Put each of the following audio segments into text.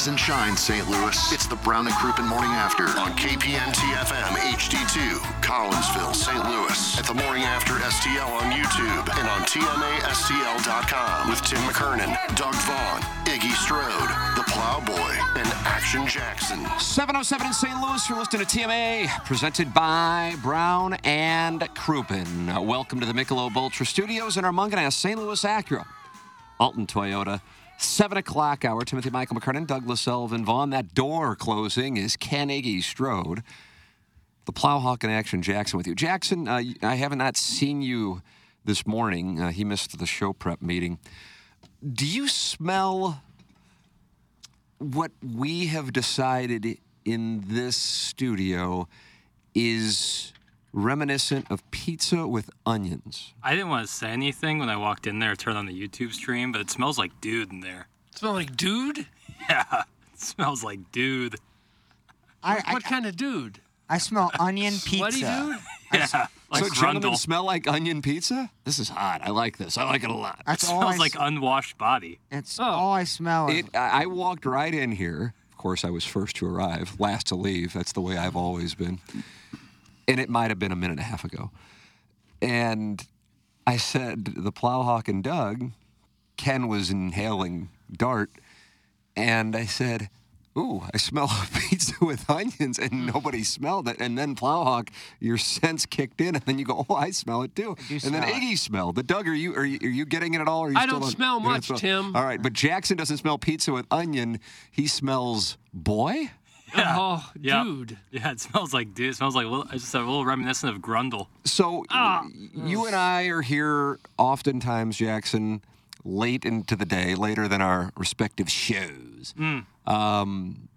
Rise and shine, St. Louis. It's the Brown and Crouppen Morning After on KPN TFM HD2, Collinsville, St. Louis. At the Morning After STL on YouTube and on TMASTL.com with Tim McKernan, Doug Vaughn, Iggy Strode, The Plowboy, and Action Jackson. 707 in St. Louis. You're listening to TMA, presented by Brown and Crouppen. Welcome to the Michelob Ultra Studios in our Mungenast, St. Louis Acura, Alton Toyota. 7 o'clock hour. Timothy Michael McKernan, Douglas Sullivan Vaughn. That door closing is Ken Iggy Strode. The Plowhawk in Action Jackson with you. Jackson, uh, I have not seen you this morning. Uh, he missed the show prep meeting. Do you smell what we have decided in this studio is reminiscent of pizza with onions? I didn't want to say anything when I walked in there, turned on the YouTube stream, but it smells like dude in there. Smell like dude? Yeah, it smells like dude. I, what kind of dude? I smell onion Sweaty pizza. dude? Yeah, like so gentlemen smell like onion pizza? This is hot. I like this. I like it a lot. That's It all I smells like s- unwashed body. It's Oh. all I smell. It, I I walked right in here. Of course, I was first to arrive, last to leave. That's the way I've always been. And it might have been a minute and a half ago. And I said, the Plowhawk and Doug, Ken was inhaling Dart. And I said, Ooh, I smell pizza with onions, and hmm. nobody smelled it. And then Plowhawk, your sense kicked in, and then you go, "Oh, I smell it too." and then smell it. Iggy smelled. The Doug, are you are you, are you getting it at all? Or are you I still don't on- smell don't much, Tim. All right, but Jackson doesn't smell pizza with onion. He smells boy. Oh, Yeah. dude. Yeah, it smells like dude. It smells like a little, it's just a little reminiscent of Grundle. So Ah. you and I are here oftentimes, Jackson, late into the day, later than our respective shows. Um,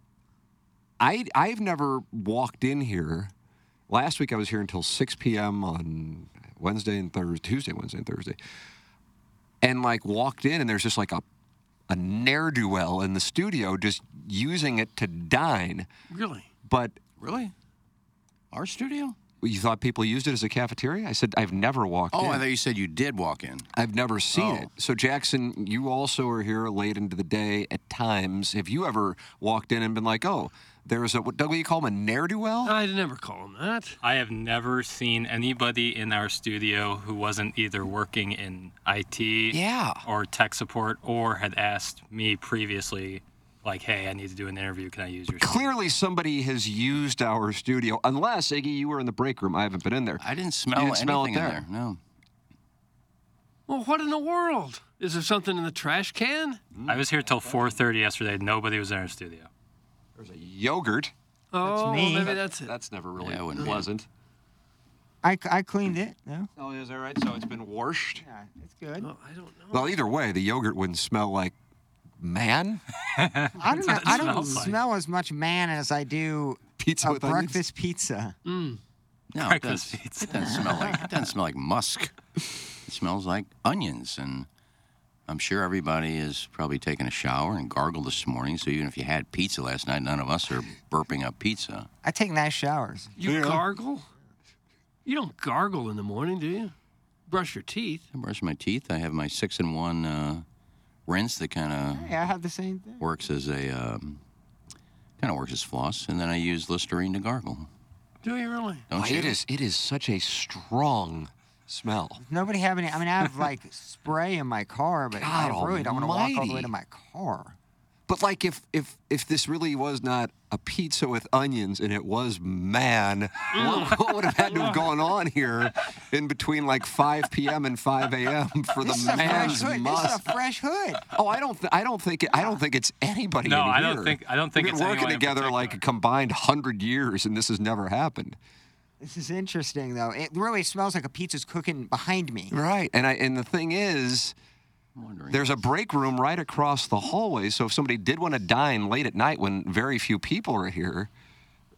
I I've never walked in here. Last week I was here until 6 p.m. on Wednesday and Thursday, Tuesday, Wednesday and Thursday, and like walked in and there's just like a a ne'er do well in the studio, just using it to dine. Really? But Really? Our studio? you thought people used it as a cafeteria? I said I've never walked in. Oh, in. I thought you said you did walk in. I've never seen Oh. it. So Jackson, you also are here late into the day at times. Have you ever walked in and been like, "Oh, there's a what Doug, what do you call him a ne'er do well"? I'd never call him that. I have never seen anybody in our studio who wasn't either working in IT Yeah. or tech support or had asked me previously, like, hey, I need to do an interview. Can I use your studio?" Clearly, somebody has used our studio. Unless Iggy, you were in the break room. I haven't been in there. I didn't smell didn't anything smell it in there. there. No. Well, what in the world? Is there something in the trash can? I was here till 4:30 yesterday. Nobody was in our studio. There's a yogurt. Oh, me. maybe that's it. That's never really Yeah, it wouldn't be. pleasant. I, I cleaned it. No, Oh, is that right? So it's been washed. yeah, it's good. Oh, I don't know. Well, either way, the yogurt wouldn't smell like man. I don't know. I don't smells like. smell as much man as I do Pizza a with onions? breakfast pizza. Mm. No, it Breakfast doesn't, pizza. it doesn't smell like it doesn't smell like musk. It smells like onions, and I'm sure everybody is probably taking a shower and gargled this morning. So even if you had pizza last night, none of us are burping up pizza. I take nice showers. You gargle? You don't gargle in the morning, do you? Brush your teeth. I brush my teeth. I have my six in one uh, rinse that kind of Hey, I have the same thing. works as a um, kind of works as floss, and then I use Listerine to gargle. Do you really? Don't Boy, you? it is. It is such a strong smell. Nobody have any. I mean, I have like spray in my car, but I God really don't want to walk all the way to my car. But like, if if if this really was not a pizza with onions and it was man, what, mm. what would have had to have gone on here in between like 5 p.m. and 5 a.m. for This is the a fresh man's hood. This is a fresh hood. Oh, I don't. Th- I don't think. It, I don't think it's anybody. No, in I don't think- I don't think We've it's been working together like a combined hundred years, and this has never happened. This is interesting, though. It really smells like a pizza's cooking behind me. Right. And I and the thing is, there's a break room right across the hallway. So if somebody did want to dine late at night when very few people are here,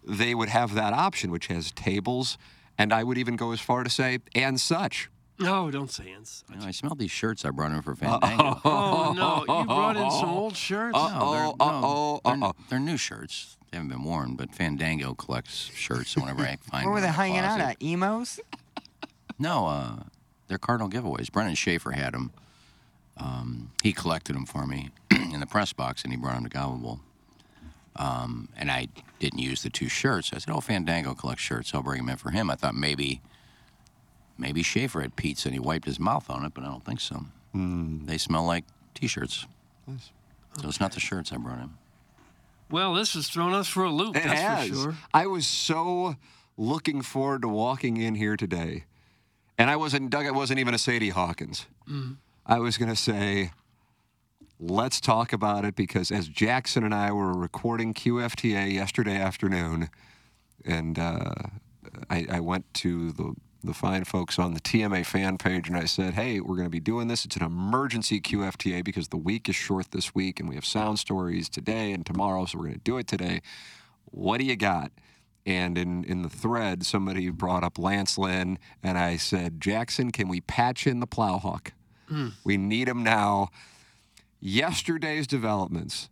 they would have that option, which has tables, and I would even go as far to say and such. No, don't say ins. You know, I smell these shirts I brought in for Fandango. Oh, oh no, you brought in some old shirts. No, they're, Uh-oh, uh-oh, they're, uh-oh. they're new shirts. They haven't been worn, but Fandango collects shirts. So whenever I find Where were they in the hanging out at? Emos? No, uh, they're Cardinal giveaways. Brennan Schaefer had them. Um, he collected them for me in the press box, and he brought them to Gobble Um, and I didn't use the two shirts. I said, "Oh, Fandango collects shirts. I'll bring them in for him." I thought maybe, maybe Schaefer had pizza and he wiped his mouth on it, but I don't think so. They smell like T-shirts. So it's not the shirts I brought in. Well, this has thrown us for a loop. It that's has. for sure. I was so looking forward to walking in here today, and I wasn't. Doug, I wasn't even a Sadie Hawkins. Mm. I was going to say, let's talk about it because as Jackson and I were recording QFTA yesterday afternoon, and uh, I, I went to the the fine folks on the TMA fan page and I said, hey, we're going to be doing this. It's an emergency QFTA because the week is short this week and we have sound stories today and tomorrow, so we're going to do it today. What do you got? And in, in the thread, somebody brought up Lance Lynn, and I said, Jackson, can we patch in the Plowhawk? Hmm. We need him now. Yesterday's developments,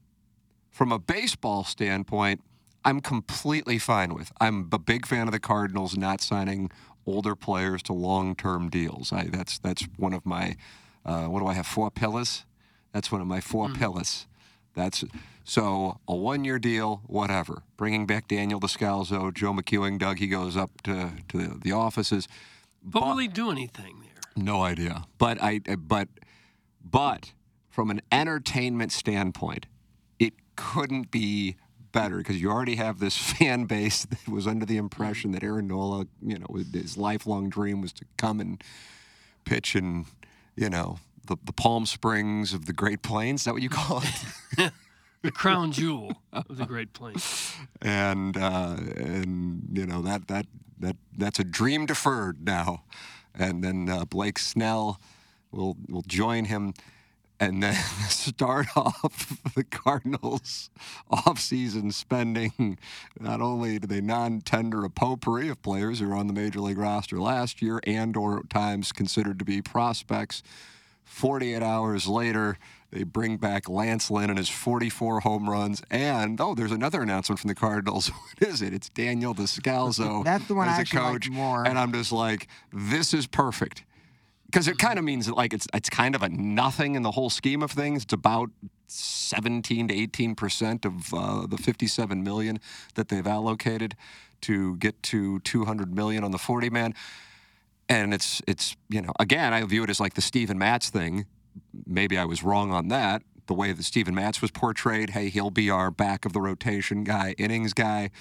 from a baseball standpoint, I'm completely fine with. I'm a big fan of the Cardinals not signing older players to long-term deals. I, that's that's one of my uh, what do I have? Four pillars. That's one of my 4 pillars. That's so a one-year deal, whatever. Bringing back Daniel Descalso, Joe McEwing, Doug. He goes up to to the, the offices. But will he do anything there? No idea. But I but but from an entertainment standpoint, it couldn't be better because you already have this fan base that was under the impression that Aaron Nola, you know, his lifelong dream was to come and pitch in, you know, the, the Palm Springs of the Great Plains. Is that what you call it? The crown jewel of the Great Plains. and uh, and you know that that that that's a dream deferred now. And then uh, Blake Snell will will join him, and then start off the Cardinals off-season spending. Not only do they non-tender a potpourri of players who were on the major league roster last year and or times considered to be prospects. 48 hours later, they bring back Lance Lynn and his 44 home runs. And, oh, there's another announcement from the Cardinals. What is it? It's Daniel Descalso That's the one as I a actually like coach. more. And I'm just like, this is perfect. Because it kind of means that, like, it's, it's kind of a nothing in the whole scheme of things. It's about 17 to 18 percent of uh, the 57 million that they've allocated to get to 200 million on the 40 man and it's it's you know again I view it as like the Steven Matz thing. Maybe I was wrong on that. The way that Steven Matz was portrayed, hey, he'll be our back of the rotation guy, innings guy.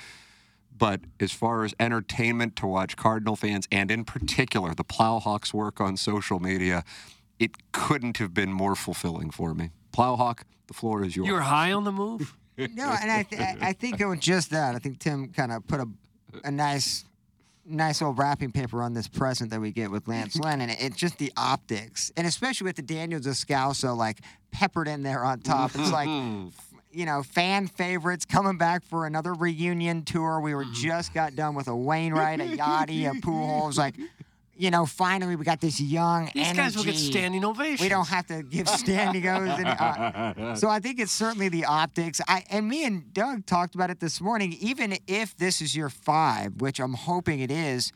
But as far as entertainment to watch Cardinal fans, and in particular the Plowhawks work on social media, it couldn't have been more fulfilling for me. Plowhawk, the floor is yours. You're high on the move? No, and I, th- I I think it was just that. I think Tim kind of put a, a nice, nice old wrapping paper on this present that we get with Lance Lynn, and it, it's just the optics, and especially with the Daniel Descalso like peppered in there on top. It's like, you know, fan favorites coming back for another reunion tour. We were just got done with a Wainwright, a Yadi, a Pujols, like. You know, finally we got this young These energy. guys will get standing ovations. We don't have to give standing ovations. uh, so I think it's certainly the optics. I and me and Doug talked about it this morning. Even if this is your five, which I'm hoping it is,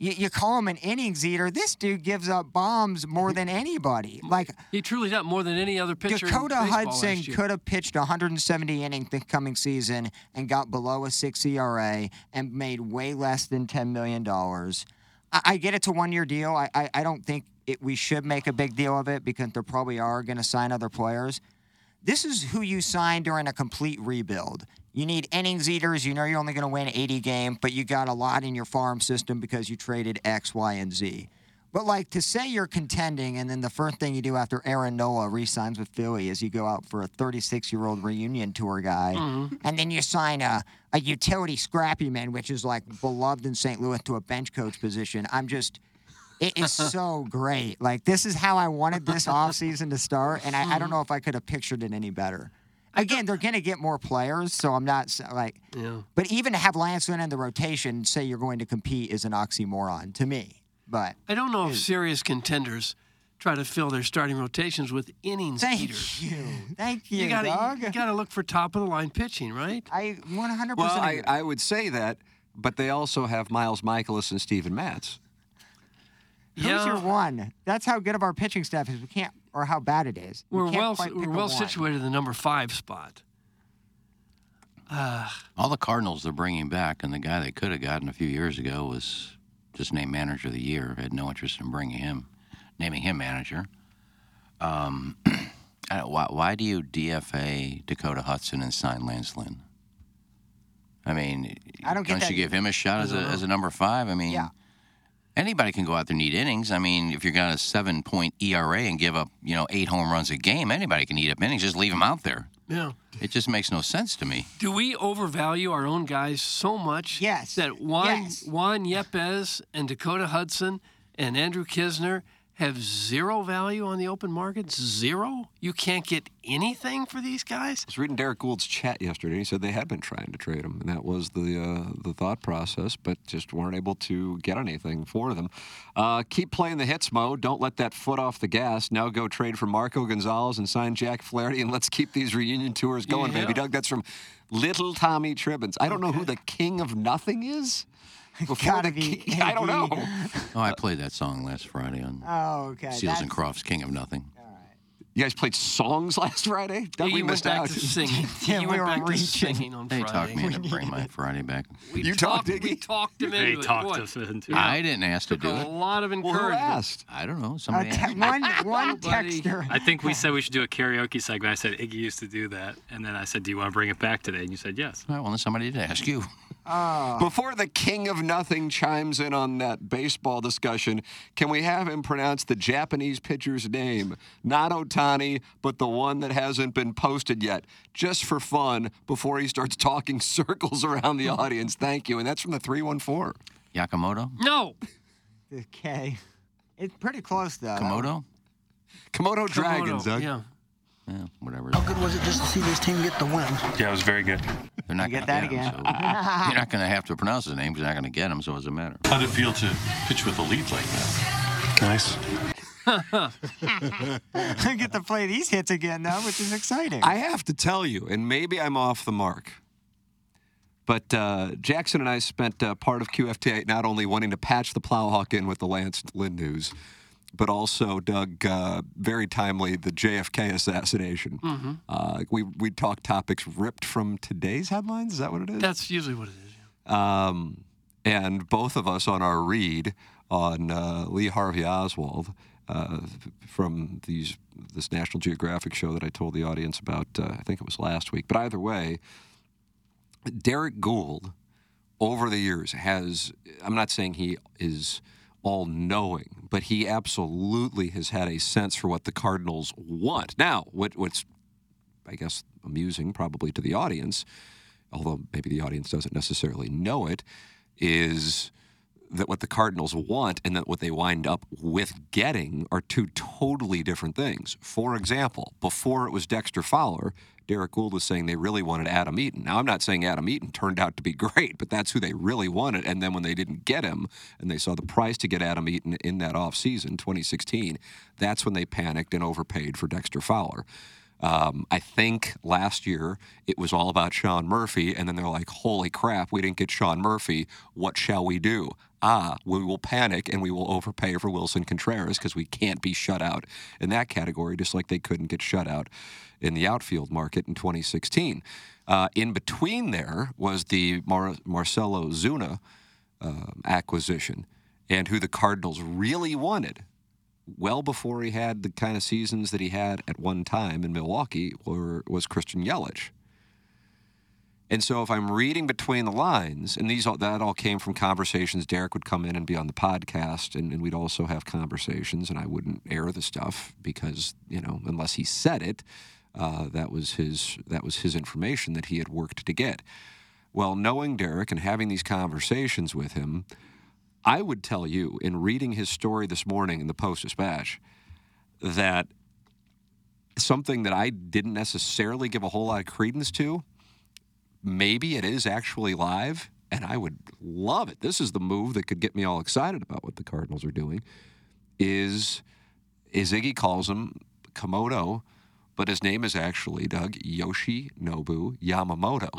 you, you call him an innings eater. This dude gives up bombs more than anybody. Like He truly got more than any other pitcher. Dakota Hudson year. could have pitched 170 innings the coming season and got below a six ERA and made way less than 10 million dollars. I, I get it's a one-year deal. I, I I don't think it, we should make a big deal of it because there probably are going to sign other players. this is who you sign during a complete rebuild. You need innings eaters. You know you're only going to win 80 games, but you got a lot in your farm system because you traded X, Y, and Z. But like to say you're contending, and then the first thing you do after Aaron Nola re-signs with Philly is you go out for a 36-year-old reunion tour guy, mm-hmm. and then you sign a, a utility scrappy man, which is like beloved in St. Louis to a bench coach position. I'm just, it is so great. Like this is how I wanted this offseason to start, and I, I don't mm-hmm. know if I could have pictured it any better. Again, they're going to get more players, so I'm not like. Yeah. But even to have Lance Lynn in the rotation, say you're going to compete, is an oxymoron to me. But I don't know if serious contenders try to fill their starting rotations with innings Thank eaters. you, thank you, You gotta, dog. you gotta look for top of the line pitching, right? I 100. Well, I. I would say that, but they also have Miles Mikolas and Steven Matz. Who's your Yeah. one? That's how good of our pitching staff is. We can't, or how bad it is. We We're can't well, we're well situated in the number five spot. All the Cardinals they're bringing back, and the guy they could have gotten a few years ago was just named manager of the year. Had no interest in bringing him, naming him manager. Um, why, why do you DFA Dakota Hudson and sign Lance Lynn? I mean, I don't don't you give him a shot as a, as a number five? I mean, Yeah. Anybody can go out there and eat innings. I mean, if you're got a seven point ERA and give up, you know, eight home runs a game, anybody can eat up innings. Just leave them out there. Yeah. It just makes no sense to me. Do we overvalue our own guys so much Yes. that Juan, Yes. Juan Yepez and Dakota Hudson and Andrew Knizner have zero value on the open market? Zero? You can't get anything for these guys? I was reading Derrick Goold's chat yesterday. He said they had been trying to trade him, and that was the uh, the thought process, but just weren't able to get anything for them. Uh, keep playing the hits mode. Don't let that foot off the gas. Now go trade for Marco Gonzalez and sign Jack Flaherty, and let's keep these reunion tours going, Yeah. baby. Doug, that's from Little Tommy Tribbins. I don't know who the king of nothing is. Before Gotta the be king, I don't know. Oh, I played that song last Friday on Oh, okay. Seals that's- and Crofts, King of Nothing. You guys played songs last Friday? Doug, you we went missed back out. to singing. Yeah, you we went were back to reaching. singing on They Friday. talked me into bring my Friday back. We You talked, We Iggy? talked him They into talked it. Boy, us into Yeah. I didn't ask to took do a it. lot of Well, who encouragement. asked? I don't know. A Somebody te- asked. one one Nobody. texter. I think we said we should do a karaoke segment. I said Iggy used to do that, and then I said, "Do you want to bring it back today?" And you said yes. Well, then somebody did ask you. Ah. Before the king of nothing chimes in on that baseball discussion, can we have him pronounce the Japanese pitcher's name? Not Ohtani, but the one that hasn't been posted yet, just for fun before he starts talking circles around the audience. Thank you. And that's from the 314. Yakamoto? No. Okay. It's pretty close though. Komodo? Komodo Dragons, Komodo, Doug. Yeah. Yeah, whatever. How good was it just to see this team get the win? Yeah, it was very good. They're not You get gonna that get 'em, again. so you're not going to have to pronounce his name because you're not going to get him, so it doesn't matter. How'd it feel to pitch with a lead like that? Nice. I get to play these hits again though, which is exciting. I have to tell you, and maybe I'm off the mark, but uh, Jackson and I spent uh, part of QFT not only wanting to patch the Plowhawk in with the Lance Lynn news, but also, Doug, uh, very timely, the JFK assassination. Uh, we we talked topics ripped from today's headlines. Is that what it is? That's usually what it is. yeah. Um, and both of us on our read on uh, Lee Harvey Oswald uh, from these this National Geographic show that I told the audience about. Uh, I think it was last week. But either way, Derrick Goold over the years has. I'm not saying he is all knowing, but he absolutely has had a sense for what the Cardinals want. Now, what, what's I guess amusing probably to the audience, although maybe the audience doesn't necessarily know it, is that what the Cardinals want and that what they wind up with getting are two totally different things. For example, before it was Dexter Fowler, Derrick Goold was saying they really wanted Adam Eaton. Now, I'm not saying Adam Eaton turned out to be great, but that's who they really wanted. And then when they didn't get him and they saw the price to get Adam Eaton in that offseason, 2016, that's when they panicked and overpaid for Dexter Fowler. Um, I think last year it was all about Sean Murphy, and then they're like, holy crap, we didn't get Sean Murphy. What shall we do? Ah, we will panic and we will overpay for Willson Contreras because we can't be shut out in that category, just like they couldn't get shut out in the outfield market in 2016. Uh, in between there was the Mar- Marcell Ozuna uh, acquisition, and who the Cardinals really wanted well before he had the kind of seasons that he had at one time in Milwaukee were, was Christian Yelich. And so if I'm reading between the lines, and these all, that all came from conversations, Derrick would come in and be on the podcast, and, and we'd also have conversations, and I wouldn't air the stuff because you know unless he said it, uh, that was his that was his information that he had worked to get. Well, knowing Derrick and having these conversations with him, I would tell you in reading his story this morning in the Post Dispatch that something that I didn't necessarily give a whole lot of credence to maybe it is actually live, and I would love it. This is the move that could get me all excited about what the Cardinals are doing. Is is Iggy calls him Komodo, but his name is actually Doug Yoshinobu Yamamoto,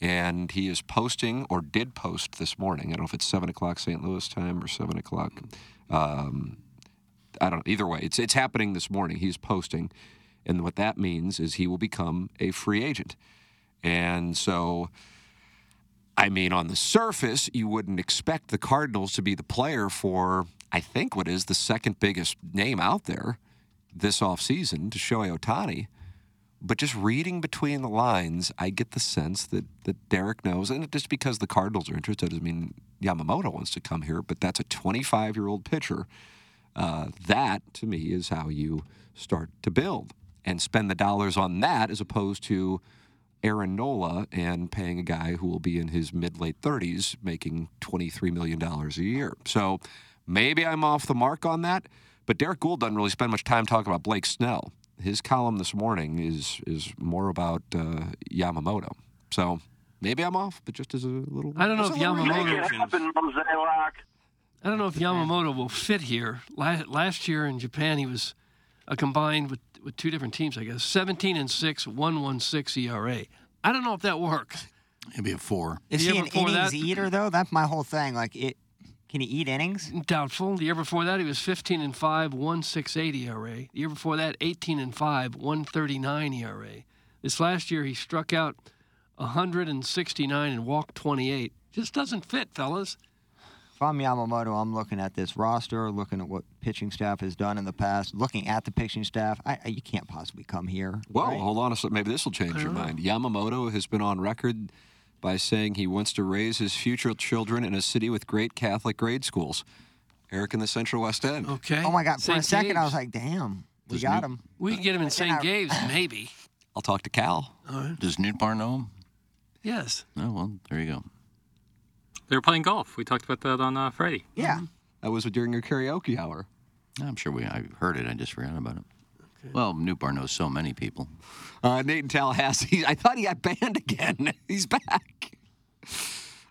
and he is posting or did post this morning. I don't know if it's seven o'clock St. Louis time or seven o'clock. Um, I don't know. Either way, it's it's happening this morning. He's posting, and what that means is he will become a free agent. And so, I mean, on the surface, you wouldn't expect the Cardinals to be the player for, I think, what is the second biggest name out there this offseason to Shohei Ohtani. But just reading between the lines, I get the sense that, that Derrick knows, and just because the Cardinals are interested doesn't mean Yamamoto wants to come here, but that's a 25 year old pitcher. Uh, that, to me, is how you start to build and spend the dollars on that as opposed to Aaron Nola and paying a guy who will be in his mid late 30s making $23 million a year. So maybe I'm off the mark on that, but Derrick Goold doesn't really spend much time talking about Blake Snell. His column this morning is is more about uh, Yamamoto. So maybe I'm off, but just as a little. I don't know if just a little Yamamoto. reaction. I don't know if Yamamoto will fit here. Last year in Japan, he was a combined with, with two different teams, I guess. 17 and 6, 116 ERA. I don't know if that works. It'd be a four. Is The he an before innings that- eater though? That's my whole thing. Like, it can he eat innings? Doubtful. The year before that, he was 15 and 5, 168 ERA. The year before that, 18 and 5, 139 ERA. This last year, he struck out 169 and walked 28. Just doesn't fit, fellas. If I'm Yamamoto, I'm looking at this roster, looking at what pitching staff has done in the past, looking at the pitching staff. I, I you can't possibly come here. Well, right? hold on a second. Maybe this will change your mind. Yamamoto has been on record by saying he wants to raise his future children in a city with great Catholic grade schools. Eric in the Central West End. Okay. Oh my God! For a St. second, I was like, "Damn, we Does got Newt- him." We can get him in St. Gabe's, maybe. I'll talk to Cal. All right. Does Nootbaar know him? Yes. Oh, well, there you go. They were playing golf. We talked about that on uh, Friday. Yeah. That was during your karaoke hour. I'm sure we. I heard it. I just forgot about it. Well, Bar knows so many people. Uh, Nate in Tallahassee. I thought he got banned again. He's back.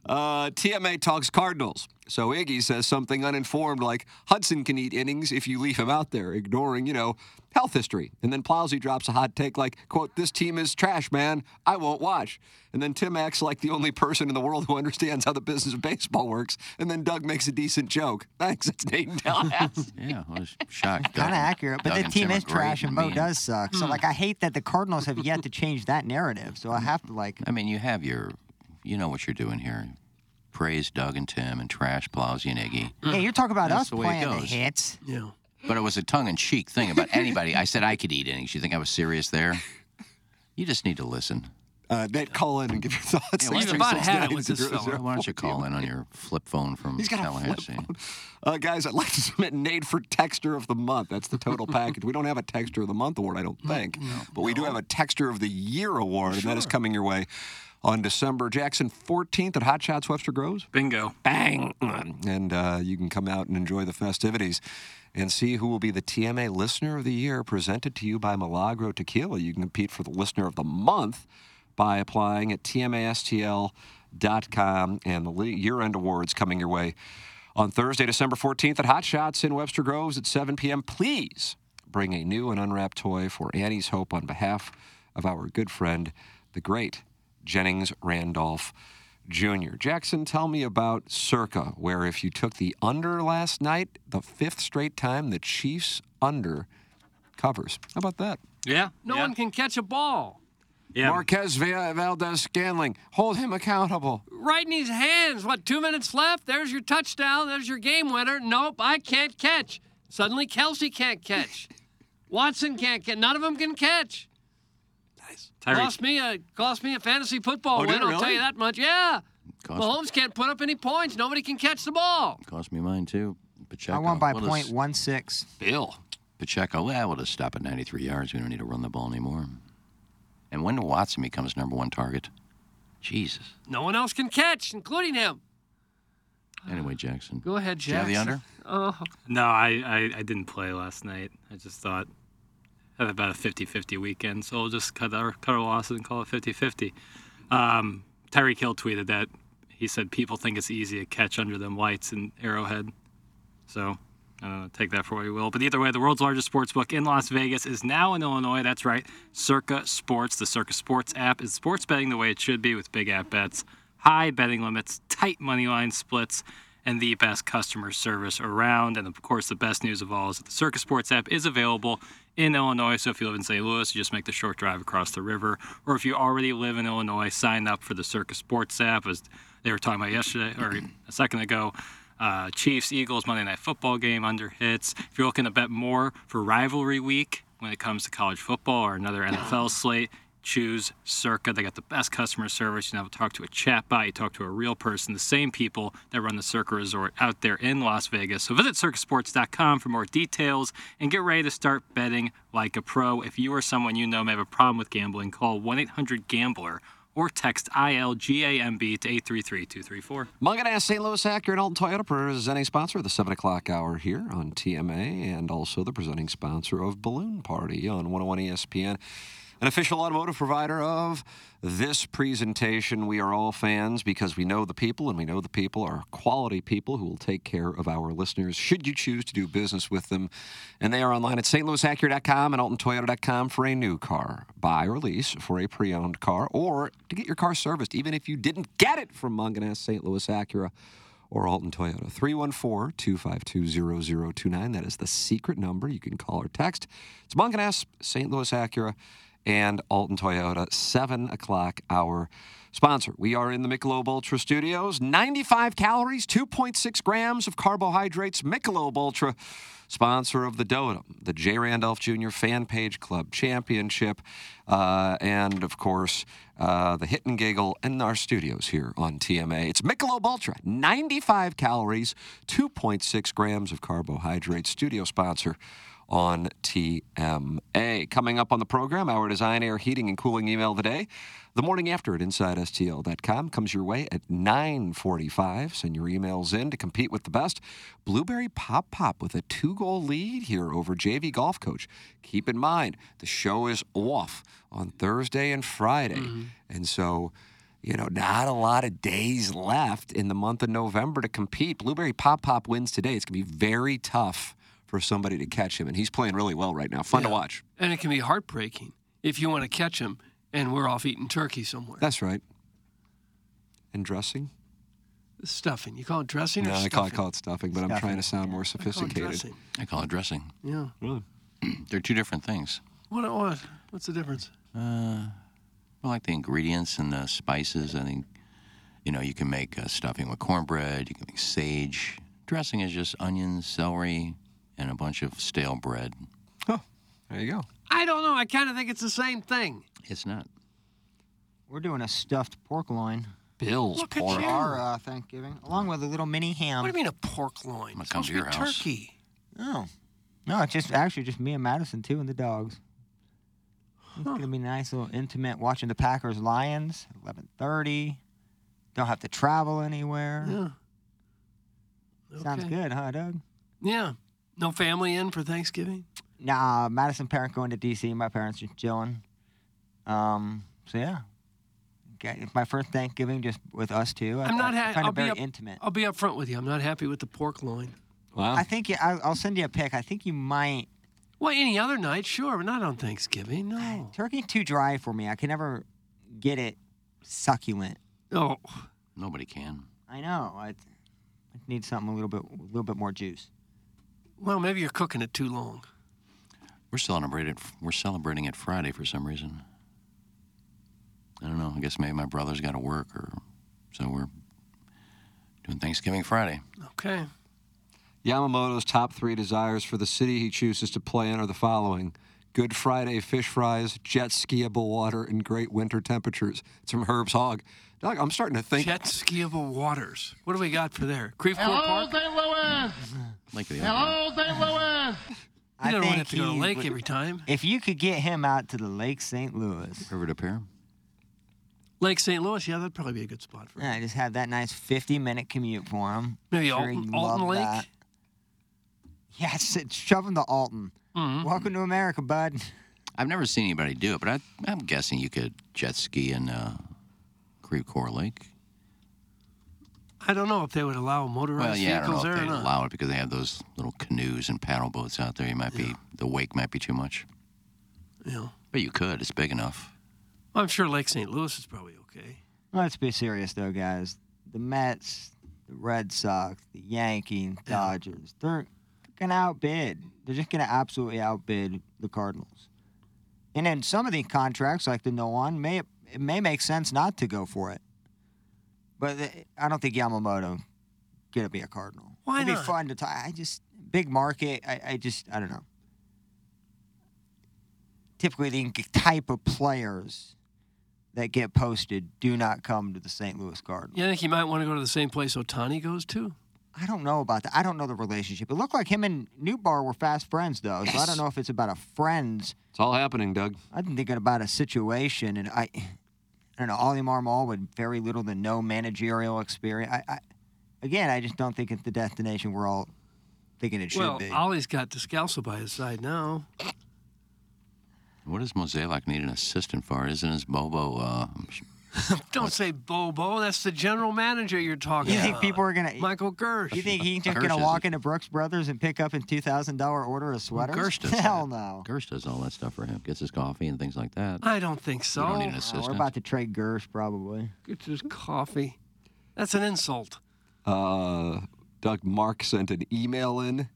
Uh, TMA talks Cardinals. So Iggy says something uninformed like Hudson can eat innings if you leave him out there, ignoring, you know, health history. And then Plowsy drops a hot take like, quote, this team is trash, man. I won't watch. And then Tim acts like the only person in the world who understands how the business of baseball works. And then Doug makes a decent joke. Thanks, it's Nate in Tallahassee. Yeah, I was shocked. Kind of accurate, but Doug the team is trash and I Bo mean- does suck. So Hmm. like, I hate that the Cardinals have yet to change that narrative. So I have to like. I mean, you have your, you know what you're doing here. Praise Doug and Tim and trash Plowsy and Iggy. Yeah, you're talking about That's us the way it playing the goes. hits. Yeah. But it was a tongue-in-cheek thing about anybody. I said I could eat innings. You think I was serious there? You just need to listen. Uh, Nate, call in and give your thoughts. Yeah, why don't about you- had it with this fella. Why don't you call in on your flip phone from He's got a flip Tallahassee? phone. Uh, guys, I'd like to submit Nate for Texter of the Month. That's the total package. We don't have a Texter of the Month award, I don't think. but we do have a Texter of the Year award, and that is coming your way on December Jackson 14th at Hot Shots Webster Groves. Bingo. Bang! And uh, you can come out and enjoy the festivities and see who will be the TMA Listener of the Year presented to you by Milagro Tequila. You can compete for the Listener of the Month by applying at tmastl.com and the year end awards coming your way on Thursday, December 14th at Hot Shots in Webster Groves at 7 p.m. Please bring a new and unwrapped toy for Annie's Hope on behalf of our good friend, the great Jennings Randolph Jr. Jackson, tell me about Circa, where if you took the under last night, the fifth straight time the Chiefs under covers. How about that? Yeah. No yeah. one can catch a ball. Yeah. Marquez Valdez Scanling, hold him accountable. Right in his hands. What, two minutes left? There's your touchdown. There's your game winner. Nope, I can't catch. Suddenly, Kelce can't catch. Watson can't catch. None of them can catch. Tyreek- Cost me a cost me a fantasy football Oh, win. it I'll tell you that much. Yeah. Cost- Mahomes can't put up any points. Nobody can catch the ball. Cost me mine too. Pacheco. I won by We'll just- point one six. Bill. Pacheco, well, we'll just stop at 93 yards. We don't need to run the ball anymore. And when Watson becomes number one target, Jesus. No one else can catch, including him. Anyway, Jackson. Go ahead, Do you have the under? Oh, No, I, I, I didn't play last night. I just thought Had about a 50-50 weekend, so we'll just cut our cut our losses and call it 50-50. Um, Tyreek Hill tweeted that he said people think it's easy to catch under them lights in Arrowhead. So I take that for what you will. But either way, the world's largest sports book in Las Vegas is now in Illinois. That's right, Circa Sports. The Circa Sports app is sports betting the way it should be with big app bets, high betting limits, tight money line splits, and the best customer service around. And of course, the best news of all is that the Circa Sports app is available in Illinois. So if you live in St. Louis, you just make the short drive across the river. Or if you already live in Illinois, sign up for the Circa Sports app. As they were talking about yesterday or a second ago, uh, Chiefs Eagles Monday Night Football game under hits. If you're looking to bet more for rivalry week when it comes to college football or another NFL slate, choose Circa. They got the best customer service. You never talk to a chatbot. You talk to a real person. The same people that run the Circa Resort out there in Las Vegas. So visit circasports.com for more details and get ready to start betting like a pro. If you or someone you know may have a problem with gambling, call 1-800-GAMBLER or text ILGAMB to 833-234. Mungenast St. Louis Acura and Alton Toyota presenting sponsor of the 7 o'clock hour here on TMA and also the presenting sponsor of Balloon Party on 101 ESPN. An official automotive provider of this presentation. We are all fans because we know the people and we know the people are quality people who will take care of our listeners should you choose to do business with them. And they are online at stlouisacura.com and altontoyota.com for a new car, buy or lease for a pre owned car, or to get your car serviced, even if you didn't get it from Mungenast St. Louis Acura or Alton Toyota. 314 252 0029. That is the secret number. You can call or text. It's Mungenast, St. Louis Acura, and Alton Toyota, 7 o'clock hour sponsor. We are in the Michelob Ultra studios. 95 calories, 2.6 grams of carbohydrates. Michelob Ultra, sponsor of the Dotem, the J. Randolph Jr. Fan Page Club Championship, uh, and of course, uh, the Hit and Giggle in our studios here on TMA. It's Michelob Ultra, 95 calories, 2.6 grams of carbohydrates. Studio sponsor on TMA. Coming up on the program, our design, air, heating, and cooling email of the day. The morning after at InsideSTL.com comes your way at 9:45. Send your emails in to compete with the best. Blueberry Pop Pop with a two-goal lead here over JV Golf Coach. Keep in mind the show is off on Thursday and Friday, mm-hmm. and so. You know, not a lot of days left in the month of November to compete. Blueberry Pop Pop wins today. It's going to be very tough for somebody to catch him, and he's playing really well right now. Fun to watch. And it can be heartbreaking if you want to catch him and we're off eating turkey somewhere. That's right. And dressing? Stuffing. You call it dressing No, or I stuffing? call, I call it stuffing, but I'm trying to sound more I call it sophisticated. dressing. I call it dressing. Yeah. Really? They're two different things. What? What? What's the difference? Uh, I like the ingredients and the spices. I think, you know, you can make uh, stuffing with cornbread. You can make sage. Dressing is just onions, celery, and a bunch of stale bread. Oh, there you go. I don't know. I kind of think it's the same thing. It's not. We're doing a stuffed pork loin Bill's Look at for you. our uh, Thanksgiving, along with a little mini ham. What do you mean a pork loin? gonna It's come supposed to to your house. turkey. Oh, no, it's just actually just me and Madison too, and the dogs. It's gonna be nice, little intimate watching the Packers Lions. Eleven thirty. Don't have to travel anywhere. Yeah. Sounds Okay. good, huh, Doug? Yeah. No family in for Thanksgiving? Nah, Madison parent going to DC. My parents just chilling. Um, so yeah. Okay, it's my first Thanksgiving just with us two. I- I'm not I happy. find I'll it be very up, intimate. I'll be up front with you. I'm not happy with the pork loin. Wow. I think you, I, I'll send you a pic. I think you might. Well, any other night, sure, but not on Thanksgiving. No. Turkey too dry for me. I can never get it succulent. Oh, Nobody can. I know. I, I need something a little bit, a little bit more juice. Well, maybe you're cooking it too long. We're celebrating. We're celebrating it Friday for some reason. I don't know. I guess maybe my brother's got to work, or so we're doing Thanksgiving Friday. Okay. Yamamoto's top three desires for the city he chooses to play in are the following Good Friday fish fries, jet skiable water, and great winter temperatures. It's from Herb's Hog. Doug, I'm starting to think. Jet skiable waters. What do we got for there? Creve Coeur Hello, Park? St. Louis. Like Hello, St. Louis. You don't think have to go to he lake would- every time. If you could get him out to the Lake St. Louis, River to Pier. Lake St. Louis, yeah, that'd probably be a good spot for him. yeah, just have that nice 50 minute commute for him. Maybe Sure Alton, he'd Alton Lake? that. Yes, it's shove him to Alton. Mhm. Welcome to America, bud. I've never seen anybody do it, but I, I'm guessing you could jet ski in uh, Creve Coeur Lake. I don't know if they would allow motorized Well, yeah, I don't vehicles know if there they or not. allow it because they have those little canoes and paddle boats out there. You might be the wake might be too much, Yeah. but you could. It's big enough. I'm sure Lake St. Louis is probably okay. Let's be serious, though, guys. The Mets, the Red Sox, the Yankees, Dodgers, they're going to outbid. They're just going to absolutely outbid the Cardinals. And then some of the contracts, like the no one, may it may make sense not to go for it. But I don't think Yamamoto going to be a Cardinal. Why It'd not? be fun to talk. I just big market. I, I just I don't know. Typically, the type of players that get posted do not come to the St. Louis Cardinals. You think he might want to go to the same place Ohtani goes to? I don't know about that. I don't know the relationship. It looked like him and Nootbaar were fast friends, though. So I don't know if it's about a friends. It's all happening, Doug. I'm thinking about a situation, and I, I don't know. Oli Marmol with very little to no managerial experience. I, I, again, I just don't think it's the destination we're all thinking it should well, be. Ollie's got Descalso by his side now. What does Mozeliak need an assistant for? Isn't his Bobo? Uh, Don't say Bobo. That's the general manager you're talking about. You about. think people are gonna? Michael Girsch. You think he's just Girsch gonna is- walk into Brooks Brothers and pick up a two thousand dollar order of sweaters? Girsch does Hell that. no. Girsch does all that stuff for him. Gets his coffee and things like that. I don't think so. You don't need an Oh, we're about to trade Girsch probably. It's just coffee. That's an insult. Uh, Doug Mark sent an email in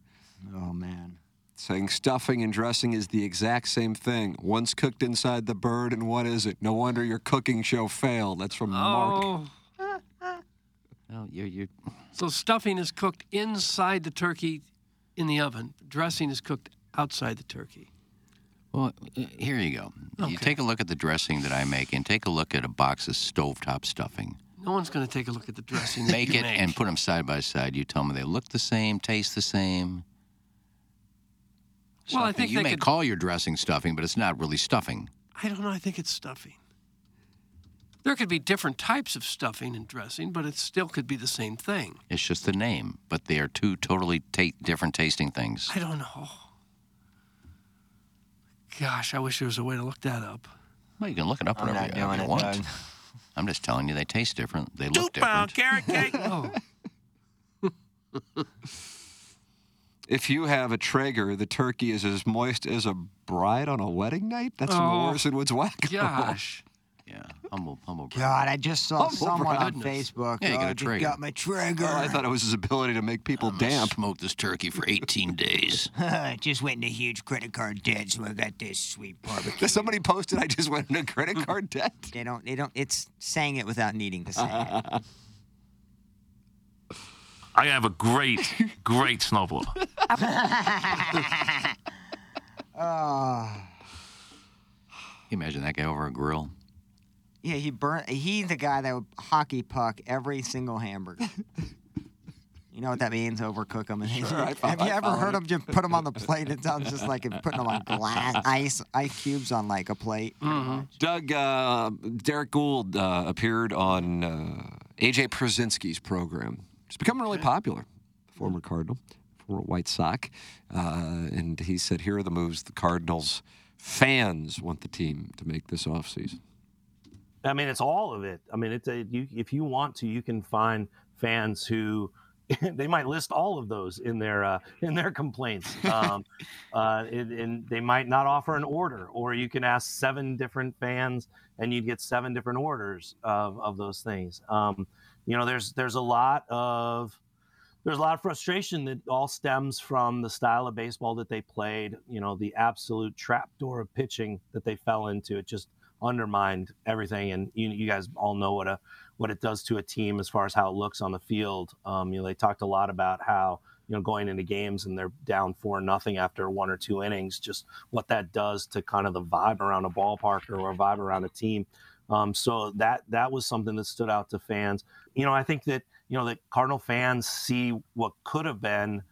Oh man. Saying stuffing and dressing is the exact same thing. One's cooked inside the bird and one isn't. No wonder your cooking show failed. That's from Mark. Oh, No, you're, you're, so stuffing is cooked inside the turkey in the oven. Dressing is cooked outside the turkey. well, uh, here you go. You take a look at the dressing that I make and take a look at a box of stovetop stuffing. No one's going to take a look at the dressing. that Make you it make. and put them side by side. You tell me they look the same, taste the same. Well, I think you may could- call your dressing stuffing, but it's not really stuffing. I don't know. I think it's stuffing. There could be different types of stuffing and dressing, but it still could be the same thing. It's just the name, but they are two totally ta- different tasting things. I don't know. Gosh, I wish there was a way to look that up. Well, you can look it up I'm whenever not you, you it, want. Doug. I'm just telling you, they taste different. They look different. carrot cake. Oh, If you have a Traeger, the turkey is as moist as a bride on a wedding night. That's from Oh, Morrison Woods Whack. gosh. Yeah, humble, humble. brag. God, I just saw Oh, someone on goodness. Facebook. Yeah, you oh, got a I just Traeger. got my Traeger. Oh, I thought it was his ability to make people I'm damp. Smoke this turkey for 18 days. just went into huge credit card debt, so I got this sweet barbecue. Somebody posted I just went into credit card debt. They don't. They don't. It's saying it without needing to say it. I have a great, great snowblower. Oh. you imagine that guy over a grill? Yeah, he burnt. He's the guy that would hockey puck every single hamburger. You know what that means? Overcook them. And Sure, I fo- have you I ever heard you. him just put them on the plate? It sounds just like putting them on glass, ice, ice cubes on like a plate. Doug, uh, Derrick Goold uh, appeared on uh, AJ Pierzynski's program. It's becoming really popular. Former Cardinal, former White Sox, uh, and he said, "Here are the moves the Cardinals fans want the team to make this offseason. I mean, it's all of it. I mean, it's a, you, if you want to, you can find fans who they might list all of those in their uh, in their complaints, um, uh, and, and they might not offer an order, or you can ask seven different fans, and you'd get seven different orders of, of those things. Um, you know, there's there's a lot of there's a lot of frustration that all stems from the style of baseball that they played. You know, the absolute trapdoor of pitching that they fell into. It just undermined everything. And you, you guys all know what a what it does to a team as far as how it looks on the field. Um, you know, they talked a lot about how you know, going into games and they're down four nothing after one or two innings, just what that does to kind of the vibe around a ballpark or a vibe around a team. Um, so that that was something that stood out to fans. You know, I think that you know that Cardinal fans see what could have been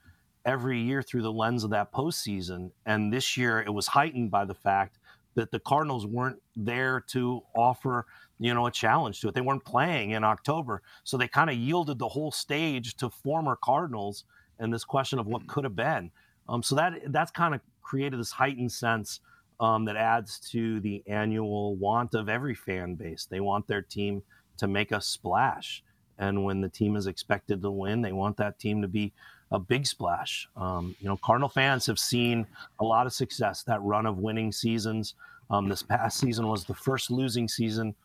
every year through the lens of that postseason, and this year it was heightened by the fact that the Cardinals weren't there to offer you know a challenge to it. They weren't playing in October, so they kind of yielded the whole stage to former Cardinals and this question of what could have been. Um, so that that's kind of created this heightened sense um, that adds to the annual want of every fan base. They want their team to make a splash. And when the team is expected to win, they want that team to be a big splash. Um, you know, Cardinal fans have seen a lot of success, that run of winning seasons. Um, this past season was the first losing season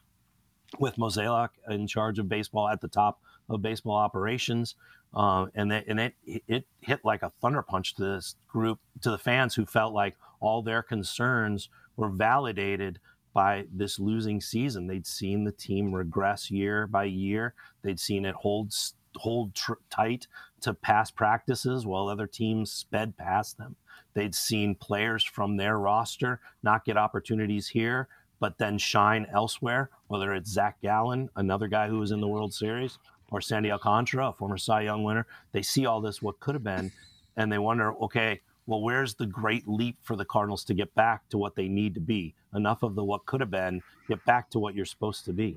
with Mozeliak in charge of baseball at the top of baseball operations. Uh, and, they, and it, it hit like a thunder punch to this group, to the fans who felt like all their concerns were validated by this losing season. They'd seen the team regress year by year. They'd seen it hold hold tr- tight to past practices while other teams sped past them. They'd seen players from their roster not get opportunities here, but then shine elsewhere. Whether it's Zach Gallen, another guy who was in the World Series, or Sandy Alcantara, a former Cy Young winner. They see all this, what could have been, and they wonder, okay, well, where's the great leap for the Cardinals to get back to what they need to be? Enough of the what could have been, get back to what you're supposed to be.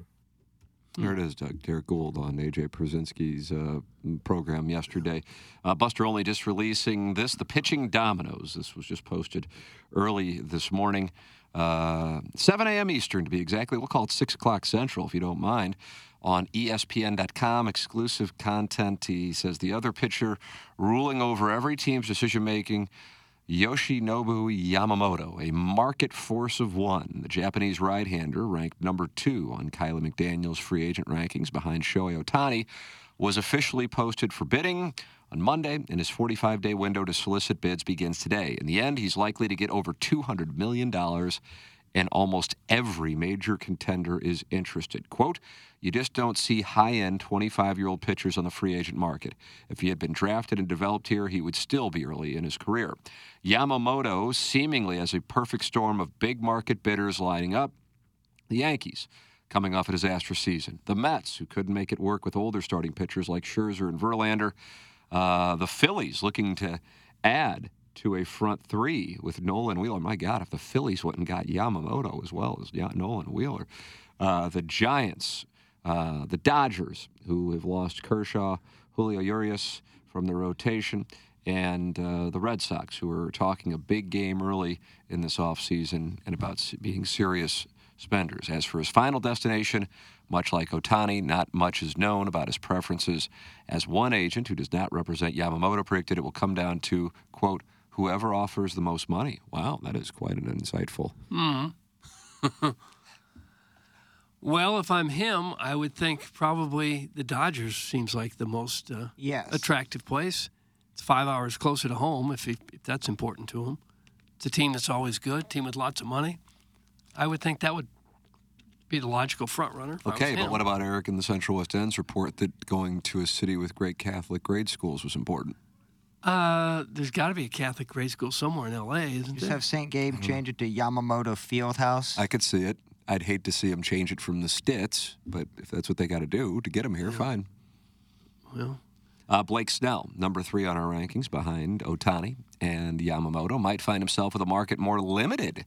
There it is, Doug. Derrick Goold on AJ Pierzynski's uh, program yesterday. Uh, Buster Olney just releasing this, the pitching dominoes. This was just posted early this morning, uh, 7 a.m. Eastern to be exactly. We'll call it 6 o'clock Central if you don't mind. On ESPN.com, exclusive content. He says the other pitcher ruling over every team's decision making Yoshinobu Yamamoto, a market force of one. The Japanese right hander, ranked number two on Kiley McDaniel's free agent rankings behind Shohei Ohtani, was officially posted for bidding on Monday, and his 45 day window to solicit bids begins today. In the end, he's likely to get over $200 million, and almost every major contender is interested. Quote, you just don't see high end 25 year old pitchers on the free agent market. If he had been drafted and developed here, he would still be early in his career. Yamamoto seemingly has a perfect storm of big market bidders lining up. The Yankees, coming off a disastrous season. The Mets, who couldn't make it work with older starting pitchers like Scherzer and Verlander. Uh, the Phillies, looking to add to a front three with Nolan Wheeler. My God, if the Phillies and got Yamamoto as well as Nolan Wheeler. Uh, the Giants, uh, the Dodgers, who have lost Kershaw, Julio Urias from the rotation, and uh, the Red Sox, who are talking a big game early in this offseason and about being serious spenders. As for his final destination, much like Ohtani, not much is known about his preferences. As one agent who does not represent Yamamoto predicted, it will come down to, quote, whoever offers the most money. Wow, that is quite an insightful. Hmm. well, if I'm him, I would think probably the Dodgers seems like the most uh, yes. attractive place. It's five hours closer to home if, he, if that's important to him. It's a team that's always good, team with lots of money. I would think that would be the logical front runner. Okay, but what about Eric in the Central West End's report that going to a city with great Catholic grade schools was important? Uh, there's got to be a Catholic grade school somewhere in L.A., isn't Just there? have St. Gabe change it to Yamamoto Fieldhouse. I could see it. I'd hate to see him change it from the Stits, but if that's what they got to do to get him here, fine. Well, Uh, Blake Snell, number three on our rankings behind Ohtani and Yamamoto, might find himself with a market more limited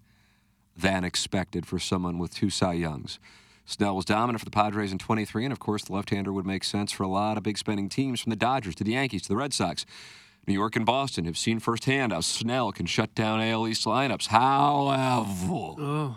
than expected for someone with two Cy Youngs. Snell was dominant for the Padres in 23, and of course, the left hander would make sense for a lot of big spending teams from the Dodgers to the Yankees to the Red Sox. New York and Boston have seen firsthand how Snell can shut down AL East lineups. However, oh.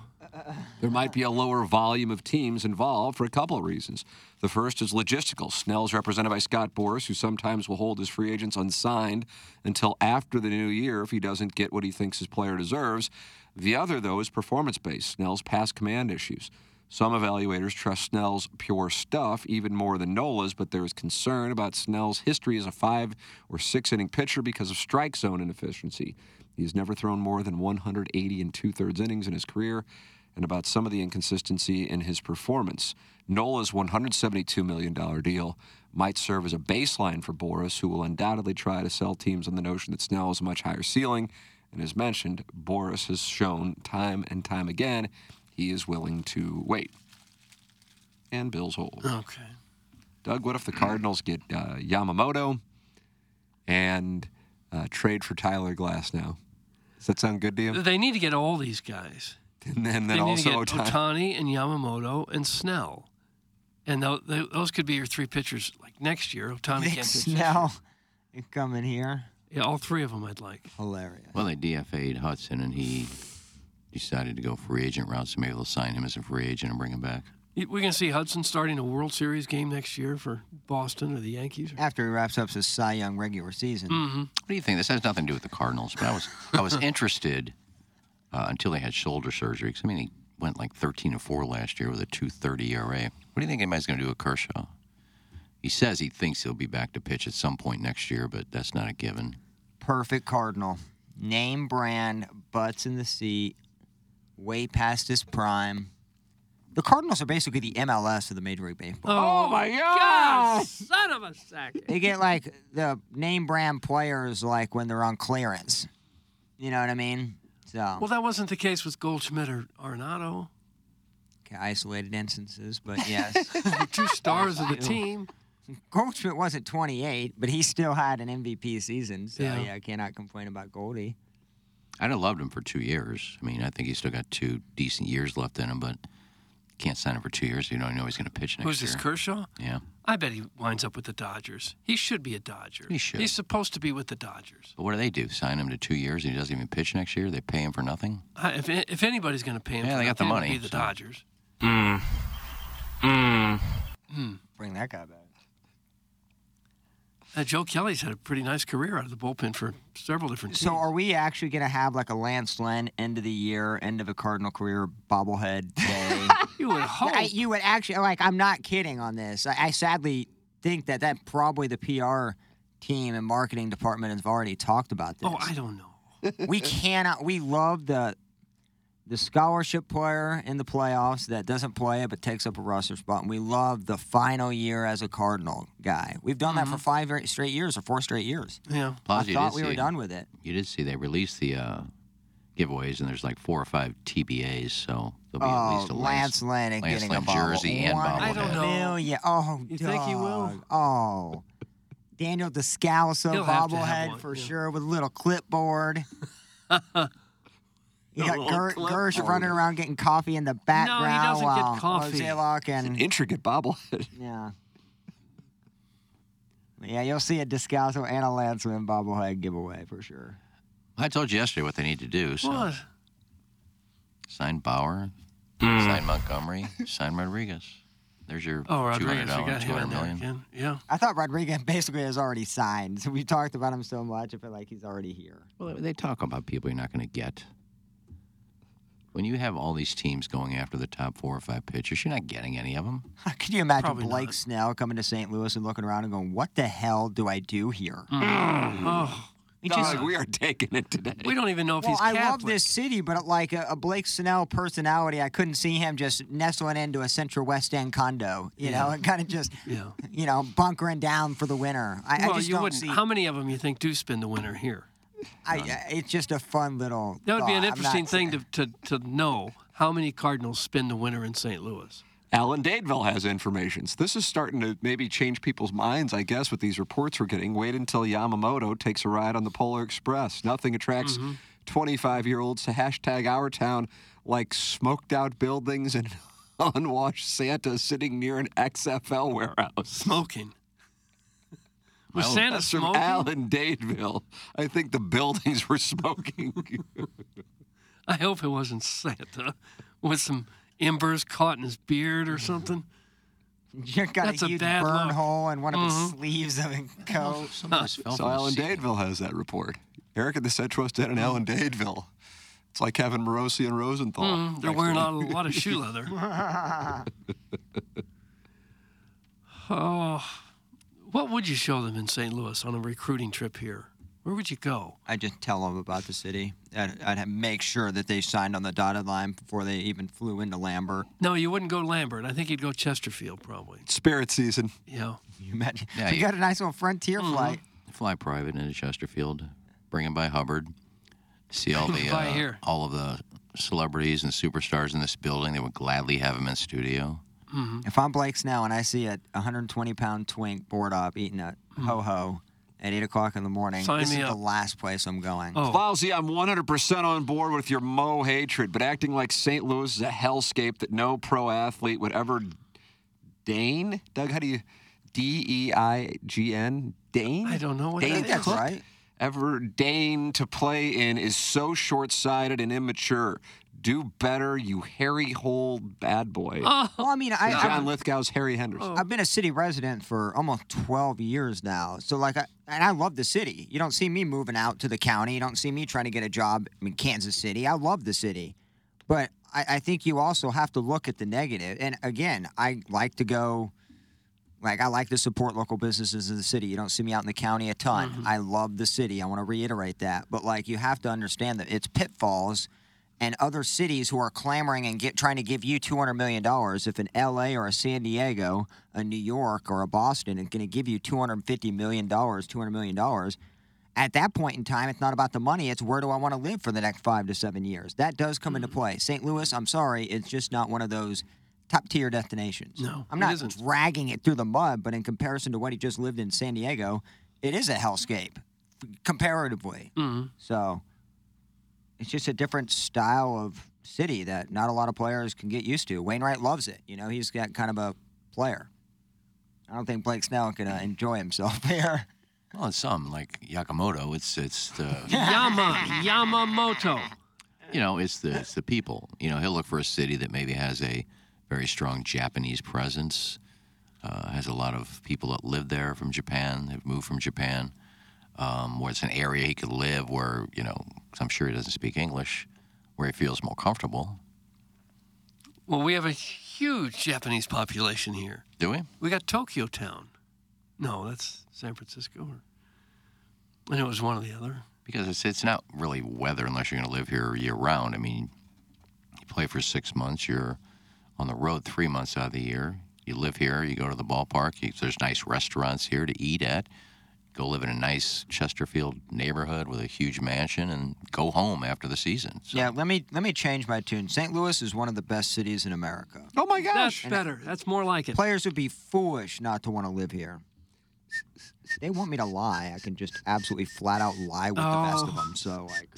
there might be a lower volume of teams involved for a couple of reasons. The first is logistical. Snell's represented by Scott Boras, who sometimes will hold his free agents unsigned until after the new year if he doesn't get what he thinks his player deserves. The other, though, is performance based. Snell's past command issues. Some evaluators trust Snell's pure stuff even more than Nola's, but there is concern about Snell's history as a five or six inning pitcher because of strike zone inefficiency. He has never thrown more than 180 and two thirds innings in his career, and about some of the inconsistency in his performance. Nola's $172 million deal might serve as a baseline for Boras, who will undoubtedly try to sell teams on the notion that Snell has a much higher ceiling. And as mentioned, Boras has shown time and time again he is willing to wait. And Bills hold. Okay. Doug, what if the Cardinals get uh, Yamamoto and uh, trade for Tyler Glasnow? Does that sound good to you? They need to get all these guys. And then, they then need also to get Ohtani and Yamamoto and Snell. And tho- tho- those could be your three pitchers like next year. Ohtani Vic can't pitch. Snell coming here. Yeah, all three of them I'd like. Hilarious. Well, they DFA'd Hudson, and he decided to go free agent route, so maybe they'll sign him as a free agent and bring him back. We're going to see Hudson starting a World Series game next year for Boston or the Yankees. After he wraps up his Cy Young regular season. Mm-hmm. What do you think? This has nothing to do with the Cardinals, but I was I was interested uh, until they had shoulder surgery. 'cause, I mean, he went like 13 and four last year with a 2.30 ERA. What do you think anybody's going to do with Kershaw? He says he thinks he'll be back to pitch at some point next year, but that's not a given. Perfect Cardinal. Name brand, butts in the seat, way past his prime. The Cardinals are basically the MLS of the Major League Baseball. Oh, oh my God! Son of a sack. They get like the name brand players like when they're on clearance. You know what I mean? So Well, that wasn't the case with Goldschmidt or Arenado. okay, isolated instances, but yes. Two stars of the team. Goldschmidt wasn't 28, but he still had an MVP season. So Yeah. yeah, I cannot complain about Goldie. I'd have loved him for two years. I mean, I think he's still got two decent years left in him, but can't sign him for two years. You don't know he's going to pitch next Who's year. Who's this, Kershaw? Yeah. I bet he winds up with the Dodgers. He should be a Dodger. He should. He's supposed to be with the Dodgers. But what do they do? Sign him to two years and he doesn't even pitch next year? They pay him for nothing? I, if, if anybody's going to pay him, Yeah, for they got the nothing, it would money, Be the so- Dodgers. Mm. Mm. Hmm. Bring that guy back. Uh, Joe Kelly's had a pretty nice career out of the bullpen for several different teams. So are we actually going to have like a Lance Lynn end of the year, end of a Cardinal career bobblehead day? you would hope. I, you would actually like. I'm not kidding on this. I, I sadly think that that probably the PR team and marketing department have already talked about this. oh, I don't know. we cannot. We love the the scholarship player in the playoffs that doesn't play it but takes up a roster spot. And we love the final year as a Cardinal guy. We've done that for five straight years or four straight years. Yeah. Plus, I thought did we were see- done with it. You did see they released the uh, giveaways, and there's like four or five TBAs, so there'll be at Oh, least a Lance Lynn and Lance getting Lynn a bobble. jersey and bobblehead. I don't know. million. Oh, You think he will? Oh. Daniel Descalso He'll have to have bobblehead for yeah. sure with a little clipboard. You got Ger- Girsch clipboard. running around getting coffee in the background. doesn't get while coffee. Mozeliak An and intricate bobblehead. yeah, yeah, you'll see a Descalso and a Lance Lynn bobblehead giveaway for sure. I told you yesterday what they need to do. So What? sign Bauer, Mm. sign Montgomery, sign Rodriguez. There's your Oh, two hundred Rodriguez. We dollars, got two him in hundred there million. again. Yeah. I thought Rodriguez basically has already signed. So we talked about him so much. I feel like he's already here. Well, they talk about people you're not going to get. When you have all these teams going after the top four or five pitchers, you're not getting any of them. Could you imagine Probably Blake not. Snell coming to St. Louis and looking around and going, "What the hell do I do here?" Mm. Mm. Oh, He just- Dog, we are taking it today. we don't even know if well, he's I love this city, but like a, a Blake Snell personality, I couldn't see him just nestling into a Central West End condo, you know, and kind of just, Yeah. you know, bunkering down for the winter. I, well, I just you don't wouldn't. see. How many of them you think do spend the winter here? I, I- it's just a fun little. That would be an thought. I'm not interesting thing to, to, to know how many Cardinals spend the winter in St. Louis. Alan Dadeville has information. So this is starting to maybe change people's minds, I guess, with these reports we're getting. Wait until Yamamoto takes a ride on the Polar Express. Nothing attracts mm-hmm. 25 year olds to hashtag our town like smoked out buildings and unwashed Santa sitting near an XFL warehouse. Smoking. Was Well, Santa that's from smoking? Alan Dadeville. I think the buildings were smoking. I hope it wasn't Santa with some embers caught in his beard or something. You've got That's a a huge bad burn look. hole in one of his Mhm. sleeves of a coat. Some of this fell so from the Alan. Dadeville has that report. Eric at the Central West End and Alan Dadeville. It's like having Morosi and Rosenthal. Mm, they're next wearing to a lot of shoe leather. oh, what would you show them in St. Louis on a recruiting trip here? Where would you go? I just tell them about the city. I'd, I'd make sure that they signed on the dotted line before they even flew into Lambert. No, you wouldn't go Lambert. I think you'd go Chesterfield probably. Spirit season. Yeah. You imagine? Yeah, we you- got a nice little frontier Mm-hmm. flight. Fly private into Chesterfield, bring him by Hubbard, see all the uh, here. all of the celebrities and superstars in this building. They would gladly have him in studio. If I'm Blake Snell and I see a 120 pound twink board up eating a ho ho at 8 o'clock in the morning, Mm-hmm. Sign this me is the last place I'm going. Oh. Lousy, I'm 100% on board with your Mo hatred, but acting like St. Louis is a hellscape that no pro athlete would ever deign. Doug, how do you D E I G N? Deign? I don't know what I that think is. that's right. Ever deign to play in is so short sighted and immature. Do better, you hairy hole bad boy. Oh, Well, I mean, I, John I've, Lithgow's Harry Henderson. Oh. I've been a city resident for almost 12 years now. So, like, I, and I love the city. You don't see me moving out to the county. You don't see me trying to get a job in Kansas City. I love the city. But I, I think you also have to look at the negative. And again, I like to go, like, I like to support local businesses in the city. You don't see me out in the county a ton. Mm-hmm. I love the city. I want to reiterate that. But, like, you have to understand that it's pitfalls and other cities who are clamoring and get, trying to give you $200 million. If an LA or a San Diego, a New York or a Boston is going to give you $250 million, $200 million, at that point in time, it's not about the money. It's where do I want to live for the next five to seven years. That does come into play. St. Louis, I'm sorry, it's just not one of those top tier destinations. No, I'm not isn't. dragging it through the mud, but in comparison to what he just lived in San Diego, it is a hellscape comparatively. Mhm. So it's just a different style of city that not a lot of players can get used to. Wainwright loves it. You know, he's got kind of a player. I don't think Blake Snell can uh, enjoy himself there. Well, in some like Yakamoto, it's it's uh, Yama Yamamoto. you know it's the it's the people. You know, he'll look for a city that maybe has a very strong Japanese presence, uh, has a lot of people that live there from Japan, have moved from Japan, um, where it's an area he could live where you know 'cause I'm sure he doesn't speak English, where he feels more comfortable. Well, we have a huge Japanese population here. Do we? We got Tokyo Town. No, that's San Francisco. Or, and it was one or the other. because it's it's not really weather unless you're going to live here year round. I mean, you play for six months, you're on the road three months out of the year. You live here, you go to the ballpark. You, there's nice restaurants here to eat at. Go live in a nice Chesterfield neighborhood with a huge mansion, and go home after the season. So, Yeah, let me let me change my tune. St. Louis is one of the best cities in America. Oh my gosh, That's gosh. better. That's more like it. Players would be foolish not to want to live here. They want me to lie. I can just absolutely flat out lie with the best of Oh. them. So like,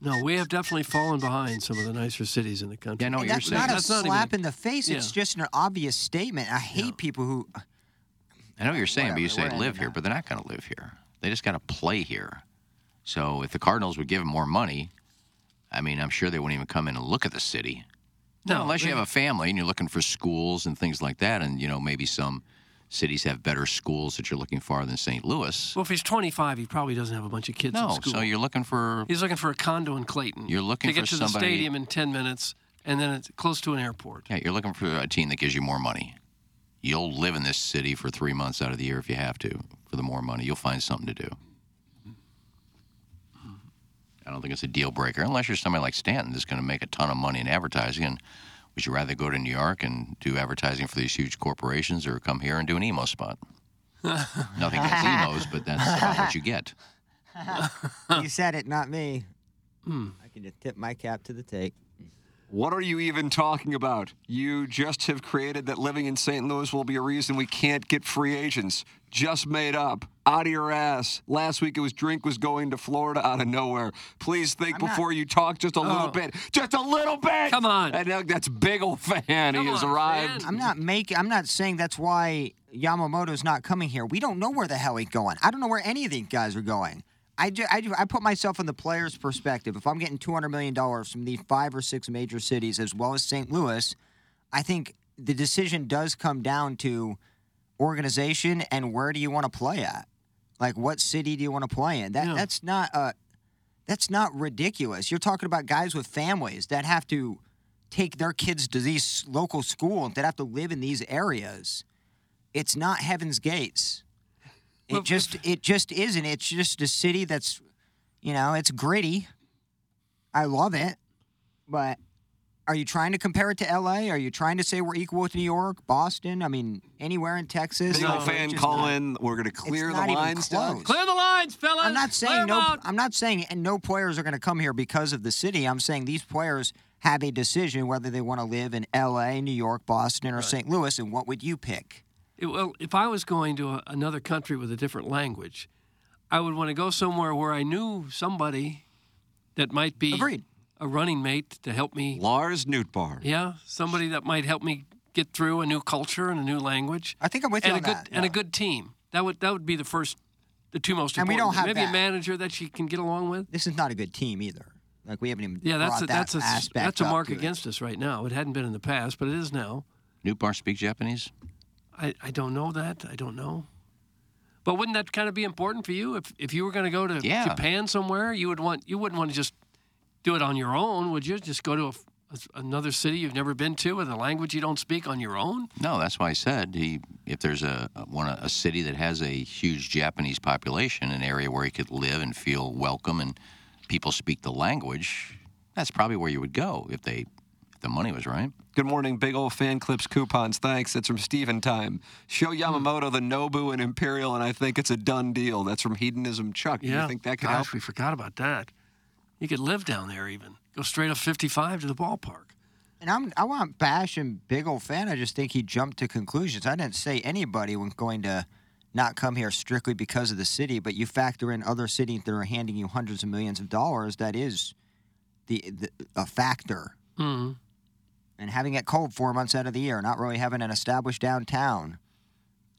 No, we have definitely fallen behind some of the nicer cities in the country. Yeah, no, you're that's saying. not a That's not slap even- in the face. It's just an obvious statement. I hate people who. I know what you're saying, but you say live here, but they're not going to live here. They just got to play here. So if the Cardinals would give them more money, I mean, I'm sure they wouldn't even come in and look at the city. No, unless you have a family and you're looking for schools and things like that, and you know maybe some cities have better schools that you're looking for than St. Louis. Well, if he's 25, he probably doesn't have a bunch of kids in No, school. so you're looking for He's looking for a condo in Clayton. You're looking to get for to the stadium in 10 minutes, and then it's close to an airport. yeah, you're looking for a team that gives you more money. You'll live in this city for three months out of the year if you have to for the more money. You'll find something to do. I don't think it's a deal breaker unless you're somebody like Stanton that's going to make a ton of money in advertising. And would you rather go to New York and do advertising for these huge corporations or come here and do an emo spot? Nothing against emos, but that's about what you get. you said it, not me. Hmm. I can just tip my cap to the take. What are you even talking about? You just have created that living in St. Louis will be a reason we can't get free agents. Just made up. Out of your ass. Last week it was Drink was going to Florida out of nowhere. Please think I'm not- before you talk just a little Oh. bit. Just a little bit. Come on. And now that's big old fan. Come he has on, arrived. fan. I'm not making. I'm not saying that's why Yamamoto's not coming here. We don't know where the hell he's going. I don't know where any of these guys are going. I, ju- I, ju- I put myself in the player's perspective. If I'm getting $200 million from these five or six major cities as well as St. Louis, I think the decision does come down to organization and where do you want to play at? Like, what city do you want to play in? That Yeah. That's not uh, that's not ridiculous. You're talking about guys with families that have to take their kids to these local schools that have to live in these areas. It's not heaven's gates. It just it just isn't. It's just a city that's, you know, it's gritty. I love it, but are you trying to compare it to L.A.? Are you trying to say we're equal with New York, Boston? I mean, anywhere in Texas? Big No, fan just calling. We're going to clear it's the lines, Clear the lines, fellas. I'm not saying no. out. I'm not saying and no players are going to come here because of the city. I'm saying these players have a decision whether they want to live in L.A., New York, Boston, or St. Louis, and what would you pick? It- well, if I was going to a, another country with a different language, I would want to go somewhere where I knew somebody that might be Agreed. a running mate to help me. Lars Nootbaar. Yeah, somebody that might help me get through a new culture and a new language. I think I'm with you and on a good that, and a good team. That would that would be the first, the two most important. And we important. don't have Maybe that. a manager that she can get along with. This is not a good team either. Like we haven't even Yeah, that's a, that that's a that's a mark to it. against us right now. It hadn't been in the past, but it is now. Newtbar speak Japanese? I, I don't know that. I don't know. But wouldn't that kind of be important for you if if you were going to go to Yeah. Japan somewhere? You would want you wouldn't want to just do it on your own, would you? Just go to a, a- another city you've never been to with a language you don't speak on your own? No, that's why I said he. If there's a one a city that has a huge Japanese population, an area where he could live and feel welcome, and people speak the language, that's probably where you would go if they, the money was right. Good morning, big old fan clips coupons. Thanks. It's from Steven Time. Show Yamamoto the Nobu and Imperial, and I think it's a done deal. That's from Hedonism Chuck. Do Yeah. you think that could Gosh, help? we forgot about that. You could live down there even. Go straight up 55 to the ballpark. And I'm I want Bash and big old fan. I just think he jumped to conclusions. I didn't say anybody was going to not come here strictly because of the city, but you factor in other cities that are handing you hundreds of millions of dollars. That is the, the a factor. Mm-hmm. And having it cold four months out of the year, not really having an established downtown.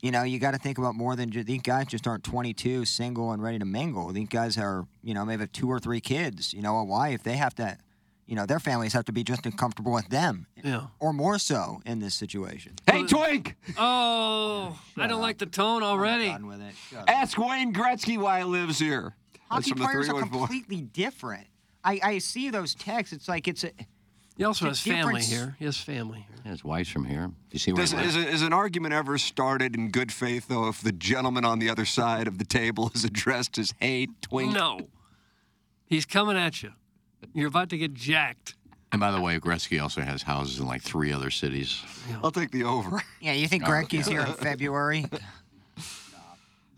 You know, you got to think about more than just, these guys just aren't 22, single, and ready to mingle. These guys are, you know, maybe have two or three kids, you know, a wife. They have to, you know, their families have to be just as comfortable with them Yeah. or more so in this situation. Hey, Twink! Oh, I don't like the tone already. Done with it. Shut up. Ask Wayne Gretzky why he lives here. Hockey players are 314. completely different. I, I see those texts. It's like it's a. He also has family difference. here. He has family here. His wife's from here. You see where Does, he is, lives? a- is an argument ever started in good faith, though, if the gentleman on the other side of the table is addressed as, hey, Twink? No. He's coming at you. You're about to get jacked. And by the way, Gretzky also has houses in like three other cities. I'll take the over. Yeah, you think uh, Gretzky's yeah. here in February?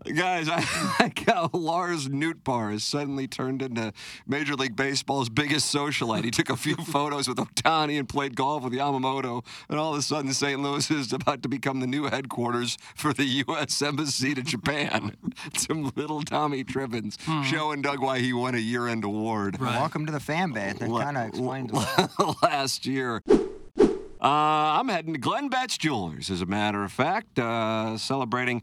Guys, I like how Lars Nootbaar has suddenly turned into Major League Baseball's biggest socialite. He took a few photos with Ohtani and played golf with Yamamoto, and all of a sudden St. Louis is about to become the new headquarters for the U.S. Embassy to Japan. Some little Tommy Tribbins showing Doug why he won a year-end award Welcome to the fan base. That kind of explains a lot. last year. Uh, I'm heading to Glenn Betts Jewelers, as a matter of fact, uh, celebrating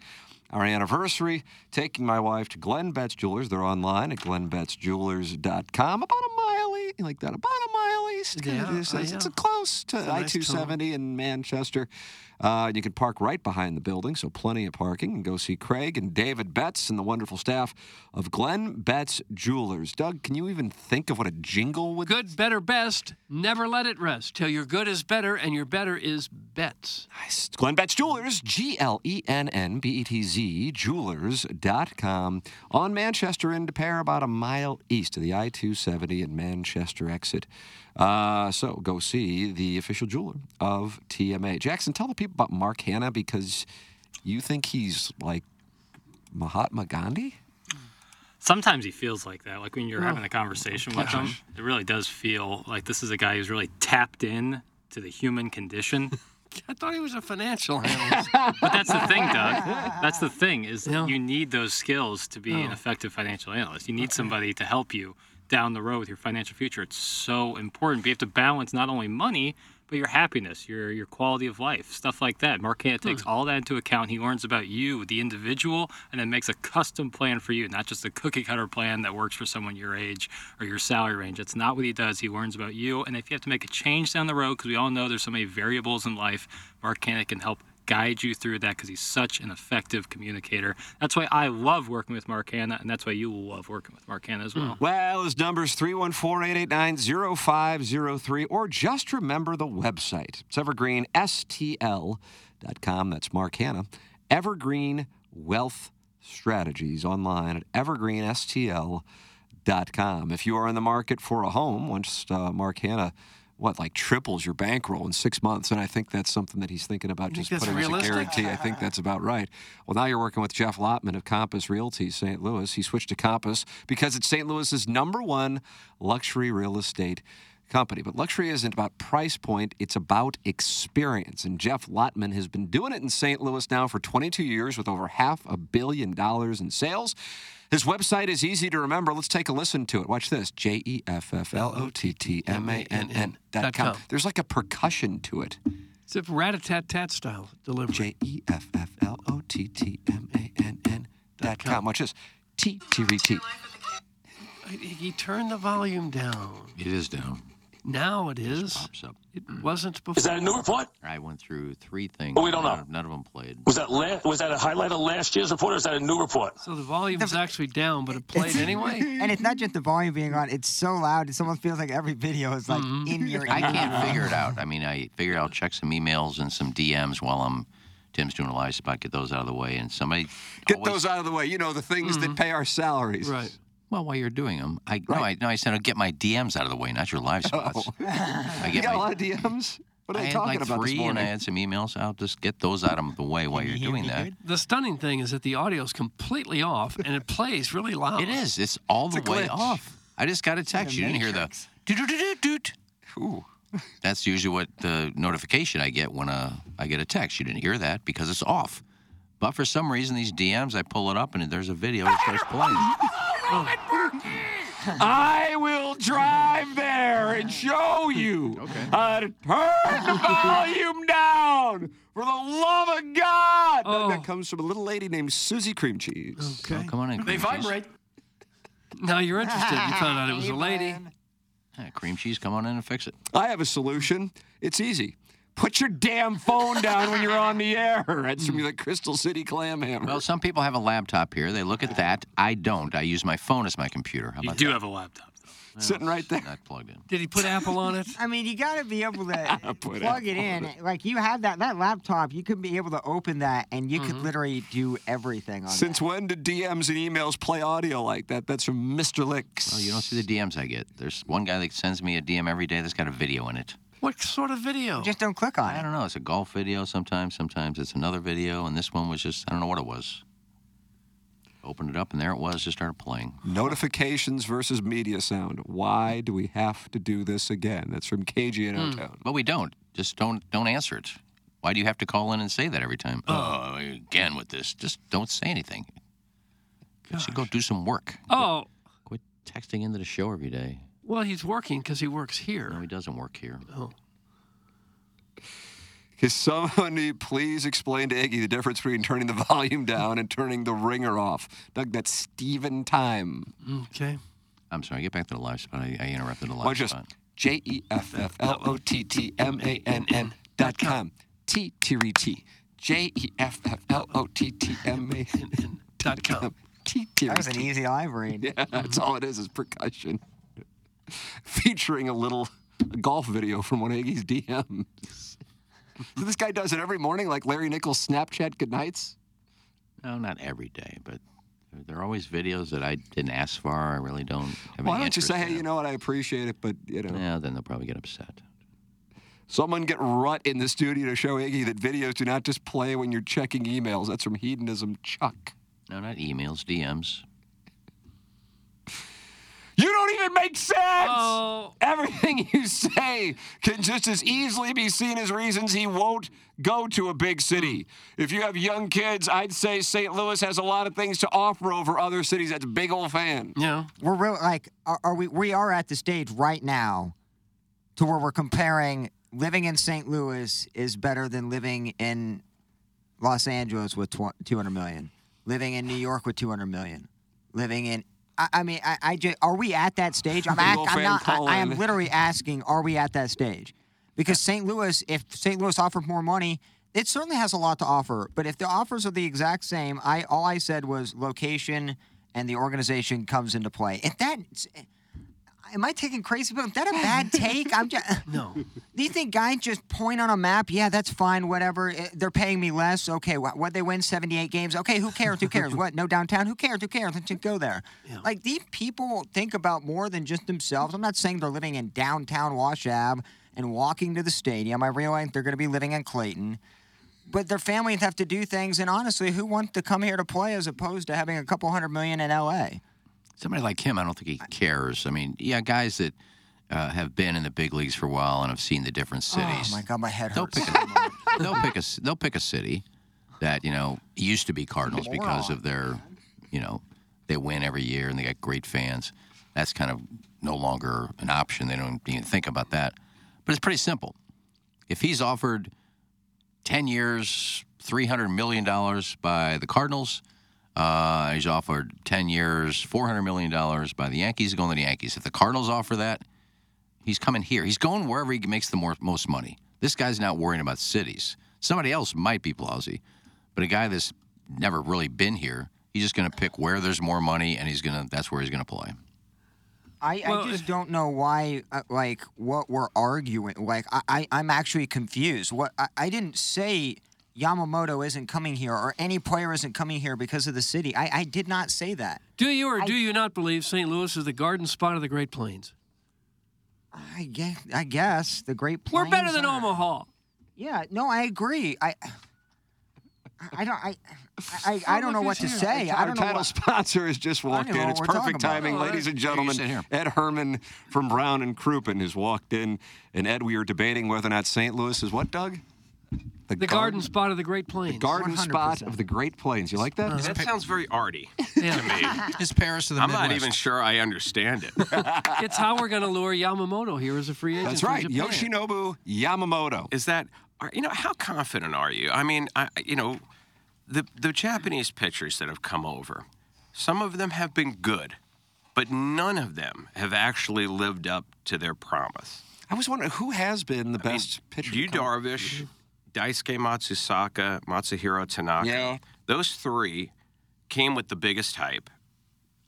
our anniversary, taking my wife to Glenn Betts Jewelers. They're online at glennbettsjewelers.com. About a mile east, like that, about a mile east. Yeah, it's, it's, it's close to It's a nice I 270 in Manchester. Uh, you can park right behind the building, so plenty of parking, and go see Craig and David Betts and the wonderful staff of Glenn Betts Jewelers. Doug, can you even think of what a jingle would Good, better, best. Never let it rest till your good is better and your better is bets. Nice. Glenn Betts Jewelers, G L E N N B E T Z, jewelers.com. On Manchester and Pair, about a mile east of the I 270 and Manchester exit. Uh, so go see the official jeweler of TMA. Jackson, tell the people about Mark Hanna because you think he's like Mahatma Gandhi? Sometimes he feels like that. Like when you're having a conversation with him, it really does feel like this is a guy who's really tapped in to the human condition. I thought he was a financial analyst. But that's the thing, Doug. That's the thing is Yeah. you need those skills to be an Oh. effective financial analyst. You need somebody to help you down the road with your financial future. It's so important. But you have to balance not only money, but your happiness, your your quality of life, stuff like that. Mark Hanna hmm. takes all that into account. He learns about you, the individual, and then makes a custom plan for you, not just a cookie cutter plan that works for someone your age or your salary range. That's not what he does. He learns about you, and if you have to make a change down the road, because we all know there's so many variables in life, Mark Hanna can help guide you through that because he's such an effective communicator. That's why I love working with Mark Hanna, and that's why you will love working with Mark Hanna as well. Well, his number's 314-889-0503, or just remember the website. It's evergreenstl.com. That's Mark Hanna. Evergreen Wealth Strategies online at evergreenstl.com. If you are in the market for a home, once uh, Mark Hanna, what, like triples your bankroll in six months, and I think that's something that he's thinking about just putting as a guarantee. I think that's about right. Well, now you're working with Jeff Lottmann of Compass Realty St. Louis. He switched to Compass because it's St. Louis's number one luxury real estate company. But luxury isn't about price point, it's about experience. And Jeff Lottmann has been doing it in St. Louis now for 22 years with over half a billion dollars in sales. His website is easy to remember. Let's take a listen to it. Watch this J E F F L O T T M A N N dot com. There's like a percussion to it. It's a rat-a-tat-tat style delivery. J E F F L O T T M A N N dot com. Watch this. T T V T. He turned the volume down. It is down. Now it is. Pops up. It wasn't before. Is that a new report? I went through three things. Well, we don't none, know. None of them played. Was that la- was that a highlight of last year's report, or is that a new report? So the volume's actually down, but it played anyway. And it's not just the volume being on; it's so loud. It almost feels like every video is like Mm-hmm. in your. Ear. I can't figure it out. I mean, I figured I'll check some emails and some DMs while I'm Tim's doing a live spot. Get those out of the way, and somebody Get always- those out of the way. You know, the things that pay our salaries. Right. Well, while you're doing them, I no, I no, I said I'll get my DMs out of the way, not your live spots. I You get got a lot of DMs? What are I they had talking like about three, this and I morning? had some emails. I'll just get those out of the way while you're doing that. The stunning thing is that the audio is completely off and it plays really loud. It is. It's all It's the way glitch. off. I just got a text. You didn't hear the doot doot doot doot. Ooh. That's usually what the notification I get when uh, I get a text. You didn't hear that because it's off. But for some reason, these DMs, I pull it up and there's a video that starts playing. I will drive there and show you how to turn the volume down for the love of God. That- That comes from a little lady named Susie Cream Cheese. Okay. Oh, come on in. They cream cheese. vibrate. Now you're interested. You found out it was a lady. Yeah, cream cheese, come on in and fix it. I have a solution. It's easy. Put your damn phone down when you're on the air. That's from the Crystal City Clam Hammer. Well, some people have a laptop here. They look at that. I don't. I use my phone as my computer. How You do that? have a laptop. Sitting right there. Not plugged in. Did he put Apple on it? I mean, you got to be able to Put plug it in. on Like you have that that laptop, you could be able to open that, and you Mm-hmm. could literally do everything on Since when did DMs and emails play audio like that? That's from Mr. Licks. Oh, you don't see the DMs I get. There's one guy that sends me a DM every day that's got a video in it. What sort of video? that. Just don't click on it. I don't know. It's a golf video sometimes. Sometimes it's another video. And this one was just, I don't know what it was. Opened it up and there it was. Just started playing. Notifications versus media sound. Why do we have to do this again? That's from KG in hmm. O-Town. But we don't. Just don't don't answer it. Why do you have to call in and say that every time? Oh, oh again with this. Just don't say anything. You should go do some work. Oh, Quit texting into the show every day. Well, he's working because he works here. No, he doesn't work here. Oh. Can somebody please explain to Iggy the difference between turning the volume down and turning the ringer off? Doug, that's Steven time. Okay. I'm sorry. Get back to the live spot. I, I interrupted the live Watch this. spot. J E F F L O T T M A N N dot com. T T R E T. J E F F L O T T M A N N Dot com. T T R That was an E T. easy live read. Yeah, that's all it is, is percussion. Featuring a little golf video from one of Iggy's DMs. so this guy does it every morning like Larry Nichols Snapchat goodnights? No, not every day, but there are always videos that I didn't ask for. I really don't have Why any don't you say, hey, you know what, I appreciate it, but, you know. Yeah, then they'll probably get upset. Someone get Rut in the studio to show Iggy that videos do not just play when you're checking emails. That's from Hedonism Chuck. No, not emails, DMs. You don't even make sense! Oh. Everything you say can just as easily be seen as reasons he won't go to a big city. If you have young kids, I'd say St. Louis has a lot of things to offer over other cities. That's a big old fan. Yeah. We're real like are, are we we are at the stage right now to where we're comparing living in St. Louis is better than living in Los Angeles with tw- 200 million, living in New York with 200 million, living in I, I mean, I, I just, are we at that stage? I'm, I'm not. I, I am literally asking, are we at that stage? Because St. Louis, if St. Louis offered more money, it certainly has a lot to offer. But if the offers are the exact same, I all I said was location and the organization comes into play. If that, am I taking crazy? But is that a bad take? I'm just. No. Do you think guys just point on a map? Yeah, that's fine. Whatever. Eh, They're paying me less. Okay. What? What? They win 78 games. Okay. Who cares? Who cares? what? No downtown. Who cares? Who cares? Let's just go there. Like these people think about more than just themselves. I'm not saying they're living in downtown Wash Ave and walking to the stadium. I realize they're going to be living in Clayton. But their families have to do things, and honestly, who wants to come here to play as opposed to having a couple hundred million in LA? Somebody like him, I don't think he cares. I mean, yeah, guys that uh, have been in the big leagues for a while and have seen the different cities. Oh my God, my head They'll hurts. pick a, they'll pick a they'll pick a city that you know used to be Cardinals because of their you know they win every year and they got great fans. That's kind of no longer an option. They don't even think about that. But it's pretty simple. If he's offered ten years, three hundred million dollars by the Cardinals. Uh, he's offered 10 years, $400 million by the Yankees. He's going to the Yankees. If the Cardinals offer that, he's coming here. He's going wherever he makes the more, most money. This guy's not worrying about cities. Somebody else might be Plowsy, but a guy that's never really been here, he's just going to pick where there's more money, and he's going to. That's where he's going to play. I, I just don't know why, uh, like, what we're arguing. Like, I, I, I'm actually confused. What I, I didn't say Yamamoto isn't coming here or any player isn't coming here because of the city. I, I did not say that. Do you or do you not believe St. Louis is the garden spot of the Great Plains? I guess, I guess the Great Plains. We're better than are- Omaha. Yeah, no, I agree. I, I don't, I, I, I don't know what to say. I Our don't know title what, sponsor has just walked in. It's perfect timing, Oh, ladies and gentlemen. Ed Herman from Brown and Crouppen has walked in. And Ed, we are debating whether or not St. Louis is what, Doug? The garden spot of the Great Plains. The garden spot of the Great Plains. You like that? Uh-huh. That sounds very arty Yeah. to me. It's Paris of the I'm not even sure I understand it. it's how we're going to lure Yamamoto here as a free agent. That's right. Japan. Yoshinobu Yamamoto. Is that are, you know how confident are you? I mean, I, you know, the the Japanese pitchers that have come over, some of them have been good, but none of them have actually lived up to their promise. I was wondering who has been the I mean, best pitcher. Yu to come- Darvish, Daisuke Matsuzaka, Masahiro Tanaka. Yeah. Those three came with the biggest hype,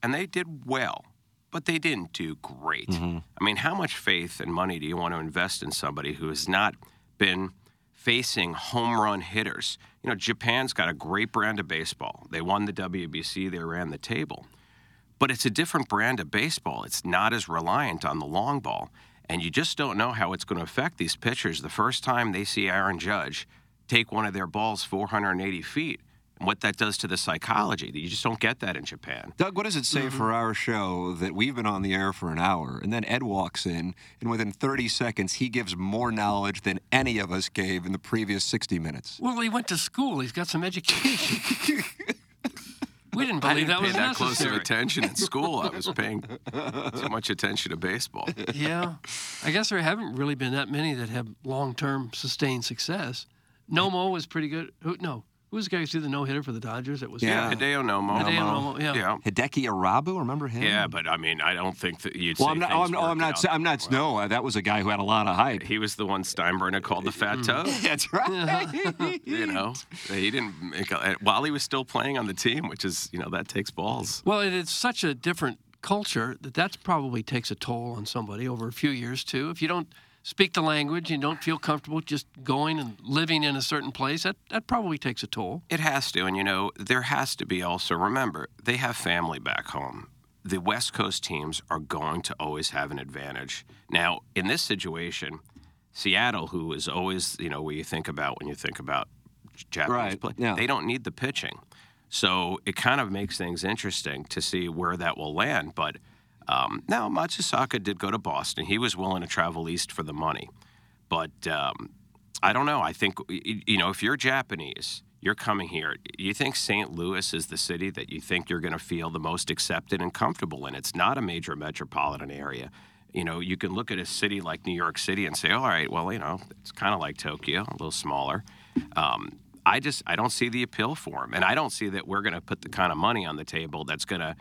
and they did well, but they didn't do great. Mm-hmm. I mean, how much faith and money do you want to invest in somebody who has not been facing home run hitters? You know, Japan's got a great brand of baseball. They won the WBC, they ran the table. But it's a different brand of baseball. It's not as reliant on the long ball. And you just don't know how it's going to affect these pitchers the first time they see Aaron Judge take one of their balls 480 feet and what that does to the psychology. That you just don't get that in Japan. Doug, what does it say mm-hmm. for our show that we've been on the air for an hour and then Ed walks in and within 30 seconds he gives more knowledge than any of us gave in the previous 60 minutes? Well, he went to school. He's got some education. we didn't I believe didn't that pay was that close of attention in school. I was paying too much attention to baseball. yeah, I guess there haven't really been that many that have long-term sustained success. Nomo was pretty good. Who, no, who was the guy who threw the no hitter for the Dodgers? That was Yeah, Hideo Nomo. Hideo Nomo, yeah. yeah. Hideki Irabu, remember him? Yeah, but I mean, I don't think that you'd Well, say I'm not. Oh, I'm, oh, I'm not. I'm not. No, uh, that was a guy who had a lot of hype. He was the one Steinbrenner called the fat Tub. That's right. you know, he didn't make a, while he was still playing on the team, which is you know that takes balls. Well, it is such a different culture that that probably takes a toll on somebody over a few years too. If you don't speak the language and don't feel comfortable just going and living in a certain place, that that probably takes a toll. It has to, and you know, there has to be also. Remember, they have family back home. The West Coast teams are going to always have an advantage. Now, in this situation, Seattle, who is always you know, what you think about when you think about Japanese Right, play, yeah. they don't need the pitching. So it kind of makes things interesting to see where that will land. But um, now Matsuzaka did go to Boston. He was willing to travel east for the money. But um, I don't know. I think, you know, if you're Japanese, you're coming here. You think St. Louis is the city that you think you're going to feel the most accepted and comfortable in. It's not a major metropolitan area. You know, you can look at a city like New York City and say, all right, well, you know, it's kind of like Tokyo, a little smaller. Um, I just I don't see the appeal for him, and I don't see that we're going to put the kind of money on the table that's going to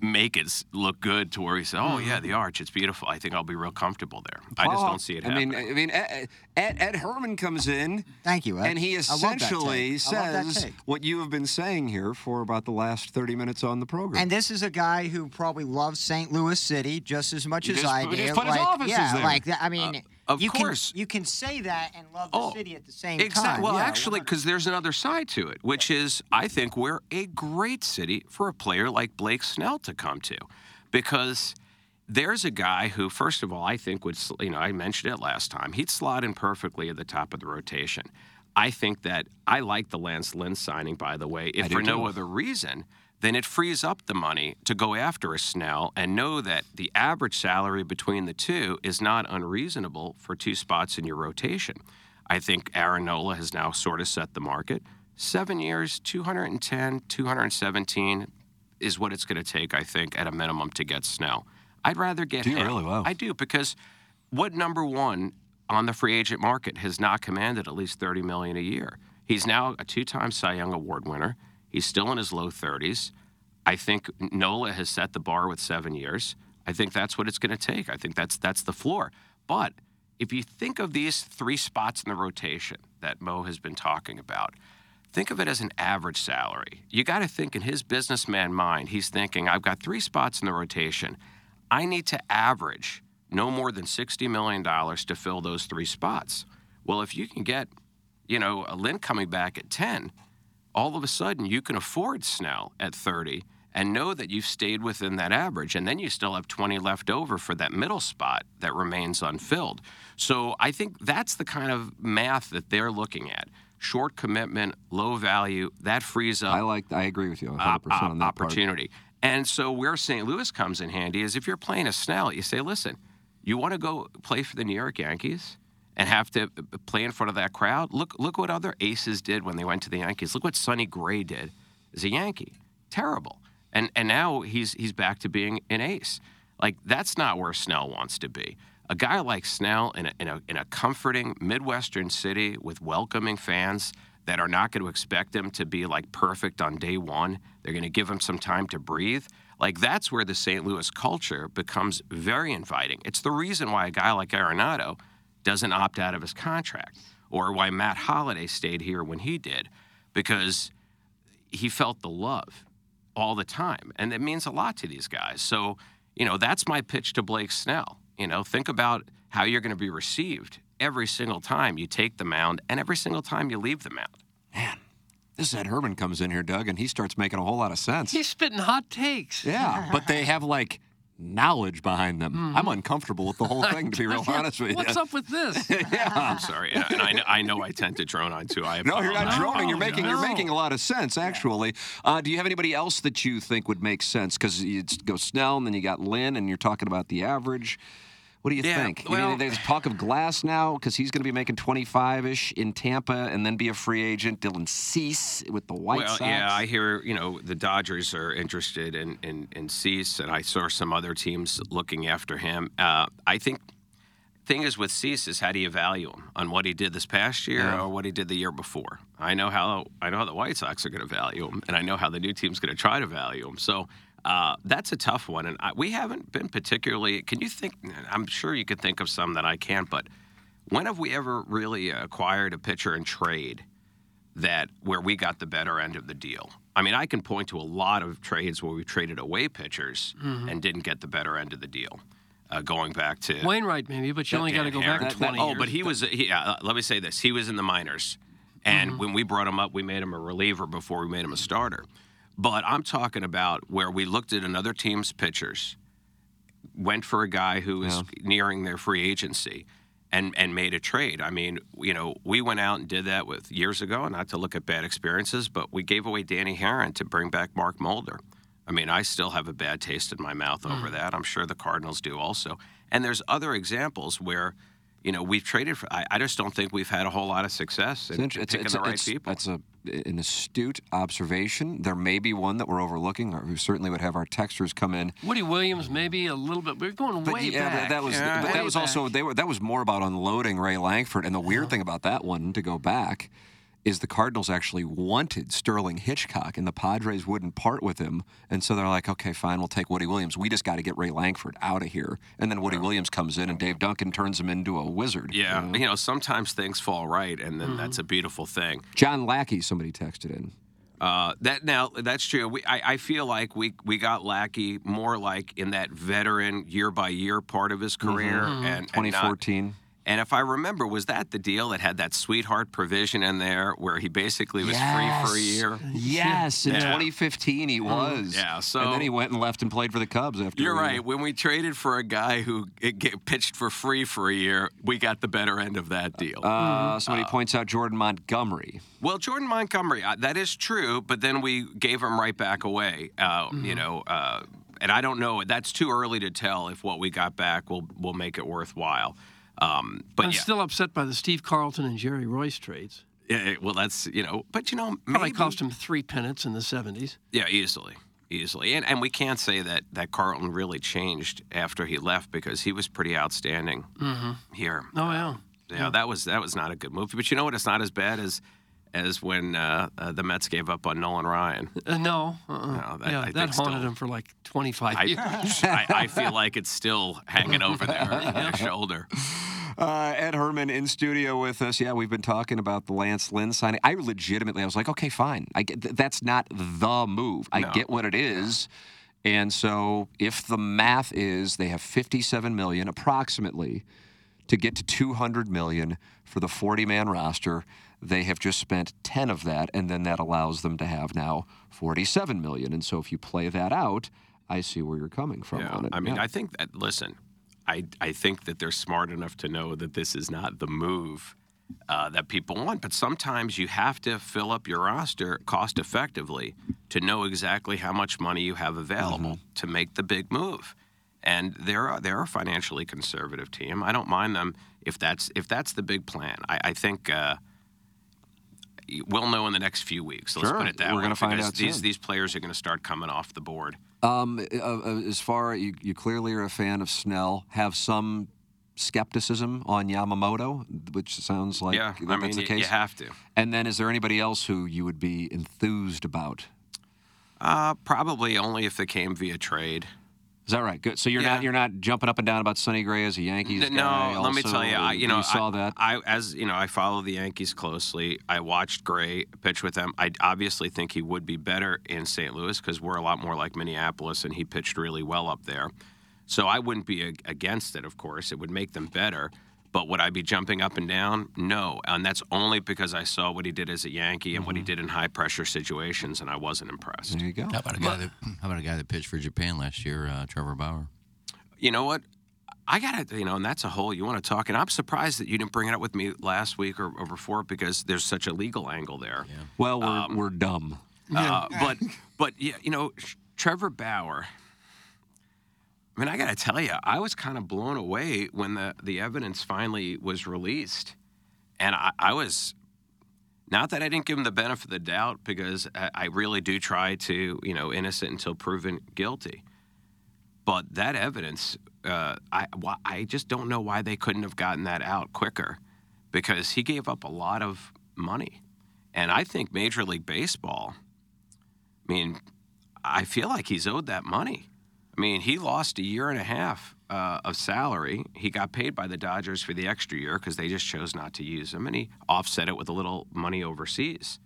make it look good to where he said, "Oh Mm-hmm. yeah, the arch, it's beautiful. I think I'll be real comfortable there." I just don't see it I mean, I mean, Ed, Ed, Ed Herman comes in. Thank you, Ed. And he I love that essentially take. I love that says what you have been saying here for about the last 30 minutes on the program. And this is a guy who probably loves St. Louis City just as much He as just- I he do. just put his like, offices yeah, there. like that. I mean, Uh, of you course. can you can say that and love the oh, city at the same Exactly. time. Well, Yeah, actually, because there's another side to it, which is I think we're a great city for a player like Blake Snell to come to, because there's a guy who, first of all, I think would, you know, I mentioned it last time, he'd slot in perfectly at the top of the rotation. I think that I like the Lance Lynn signing, by the way, if for no other reason then it frees up the money to go after a Snell and know that the average salary between the two is not unreasonable for two spots in your rotation. I think Aaron Nola has now sort of set the market. Seven years, 210, 217 is what it's going to take, I think, at a minimum to get Snell. I'd rather get Do you him. really? Wow. I do because what number one on the free agent market has not commanded at least 30 million a year? He's now a two-time Cy Young Award winner. He's still in his low 30s. I think Nola has set the bar with seven years. I think that's what it's going to take. I think that's that's the floor. But if you think of these three spots in the rotation that Mo has been talking about, think of it as an average salary. You got to think in his businessman mind, he's thinking, I've got three spots in the rotation. I need to average no more than $60 million to fill those three spots. Well, if you can get, you know, a Lynn coming back at 10, all of a sudden you can afford Snell at 30 and know that you've stayed within that average. And then you still have 20 left over for that middle spot that remains unfilled. So I think that's the kind of math that they're looking at. Short commitment, low value, that frees up I like. I agree with you 100% op- op- on that part. opportunity. And so where St. Louis comes in handy is if you're playing a Snell, you say, listen, you want to go play for the New York Yankees and have to uh, play in front of that crowd? Look, look what other aces did when they went to the Yankees. Look what Sonny Gray did as a Yankee. Terrible. And and now he's he's back to being an ace. Like that's not where Snell wants to be. A guy like Snell in a, in a, in a comforting Midwestern city with welcoming fans that are not going to expect him to be like perfect on day one. They're going to give him some time to breathe. Like that's where the St. Louis culture becomes very inviting. It's the reason why a guy like Arenado doesn't opt out of his contract, or why Matt Holliday stayed here when he did, because he felt the love all the time, and it means a lot to these guys. So, you know, that's my pitch to Blake Snell. You know, think about how you're going to be received every single time you take the mound, and every single time you leave the mound. Man, this is Ed Herman comes in here, Doug, and he starts making a whole lot of sense. He's spitting hot takes. Yeah, but they have like knowledge behind them. I'm uncomfortable with the whole thing, to be real honest with you. What's up with this? yeah. I'm sorry, and and I, know- I know I tend to drone on too. I No, you're not apologize. droning. You're making you're making a lot of sense, actually. Uh, do you have anybody else that you think would make sense? Because you go Snell, and then you got Lynn, and you're talking about the average. What do you Yeah, think? I well- mean, there's talk of Glasnow because he's going to be making 25-ish in Tampa, and then be a free agent. Dylan Cease with the White well, Sox. yeah, I hear you know the Dodgers are interested in in, in Cease, and I saw some other teams looking after him. Uh, I think thing is with Cease is how do you value him on what he did this past year Yeah. or what he did the year before. I know how I know how the White Sox are going to value him, and I know how the new team's going to try to value him. So. Uh, that's a tough one, and I, we haven't been particularly. Can you think? I'm sure you could think of some that I can't, but when have we ever really acquired a pitcher in trade that where we got the better end of the deal? I mean, I can point to a lot of trades where we traded away pitchers Mhm. and didn't get the better end of the deal. Uh, going back to Wainwright, maybe, but you only got to go back Aaron. 20 oh, years. but he was. He, uh, let me say this: he was in the minors, and Mm-hmm. when we brought him up, we made him a reliever before we made him a starter. But I'm talking about where we looked at another team's pitchers, went for a guy who was nearing their free agency, and and made a trade. I mean, you know, we went out and did that with years ago. Not to look at bad experiences, but we gave away Danny Haren to bring back Mark Mulder. I mean, I still have a bad taste in my mouth over mm. that. I'm sure the Cardinals do also. And there's other examples where, you know, we've traded for. I, I just don't think we've had a whole lot of success in It's, int- it's, picking it's, the right it's- people. That's a, an astute observation. There may be one that we're overlooking, or we certainly would have our texters come in. Woody Williams, maybe a little bit. We're going But way yeah, back. but that was Yeah, but that was also they were that was more about unloading Ray Lankford. And the weird thing about that one to go back is the Cardinals actually wanted Sterling Hitchcock, and the Padres wouldn't part with him. And so they're like, okay, fine, we'll take Woody Williams. We just got to get Ray Lankford out of here. And then Woody Williams comes in, and Dave Duncan turns him into a wizard. Yeah, you know? you know, sometimes things fall right, and then that's a beautiful thing. John Lackey, somebody texted in. Uh, that now that's true. We, I, I feel like we we got Lackey more like in that veteran year by year part of his career, Mhm. and and not- 2014. And if I remember, was that the deal that had that sweetheart provision in there where he basically was free for a year? Yes, in Yeah. 2015 he was. Yeah, so and then he went and left and played for the Cubs after. You're right. When we traded for a guy who it get pitched for free for a year, we got the better end of that deal. Uh, somebody points out Jordan Montgomery. Well, Jordan Montgomery, uh, that is true, but then we gave him right back away. Uh, You know, uh, and I don't know. That's too early to tell if what we got back will will make it worthwhile. Um, but I'm yeah, still upset by the Steve Carlton and Jerry Reuss trades. yeah, well, that's you know, but you know, Probably cost him three pennants in the 70s. yeah, easily, easily, and and we can't say that that Carlton really changed after he left because he was pretty outstanding Mm-hmm. here. Oh, yeah. Yeah, that was that was not a good move. But you know what? It's not as bad as as when uh, uh, the Mets gave up on Nolan Ryan. Uh, no. Uh-uh. No, that- yeah, I that haunted him for like 25 I, years. I, I feel like it's still hanging over there on their shoulder. Uh, Ed Herman in studio with us. Yeah, we've been talking about the Lance Lynn signing. I legitimately, I was like, okay, fine. I get, th- that's not the move. I No. get what it is. And so, if the math is they have 57 million approximately to get to 200 million for the 40 man roster, they have just spent 10 of that, and then that allows them to have now 47 million. And so, if you play that out, I see where you're coming from Yeah, on it. I mean, Yeah. I think that listen, I I think that they're smart enough to know that this is not the move uh, that people want. But sometimes you have to fill up your roster cost effectively to know exactly how much money you have available Mm-hmm. to make the big move. And they're they're a financially conservative team. I don't mind them if that's if that's the big plan. I, I think. Uh, We'll know in the next few weeks. Let's Sure. put it that We're way. gonna find out these soon. these players are going to start coming off the board. Um, uh, uh, as far you, you clearly are a fan of Snell, have some skepticism on Yamamoto, which sounds like Yeah, that I mean, the case. you have to. And then, is there anybody else who you would be enthused about? Uh, probably only if they came via trade. Is that right? Good. So you're Yeah. not you're not jumping up and down about Sonny Gray as a Yankees N- guy. No, let me tell you, I, you know, saw I, that. I, as you know, I follow the Yankees closely. I watched Gray pitch with them. I obviously think he would be better in St. Louis because we're a lot more like Minneapolis, and he pitched really well up there. So I wouldn't be ag- against it. Of course, it would make them better. But would I be jumping up and down? No, and that's only because I saw what he did as a Yankee and what he did in high pressure situations, and I wasn't impressed. Mm-hmm. There you go. How about a guy that How about a guy that pitched for Japan last year, uh, Trevor Bauer? You know what? I got to, you know, and that's a whole you want to talk. And I'm surprised that you didn't bring it up with me last week or, or before because there's such a legal angle there. well, we're Um, we're dumb. Uh, but, but yeah, you know, Trevor Bauer. I mean, I got to tell you, I was kind of blown away when the the evidence finally was released, and I, I was. Not that I didn't give him the benefit of the doubt, because I, I really do try to, you know, innocent until proven guilty. But that evidence, uh, I, I just don't know why they couldn't have gotten that out quicker because he gave up a lot of money. And I think Major League Baseball, I mean, I feel like he's owed that money. I mean, he lost a year and a half uh, of salary. He got paid by the Dodgers for the extra year because they just chose not to use him, and he offset it with a little money overseas.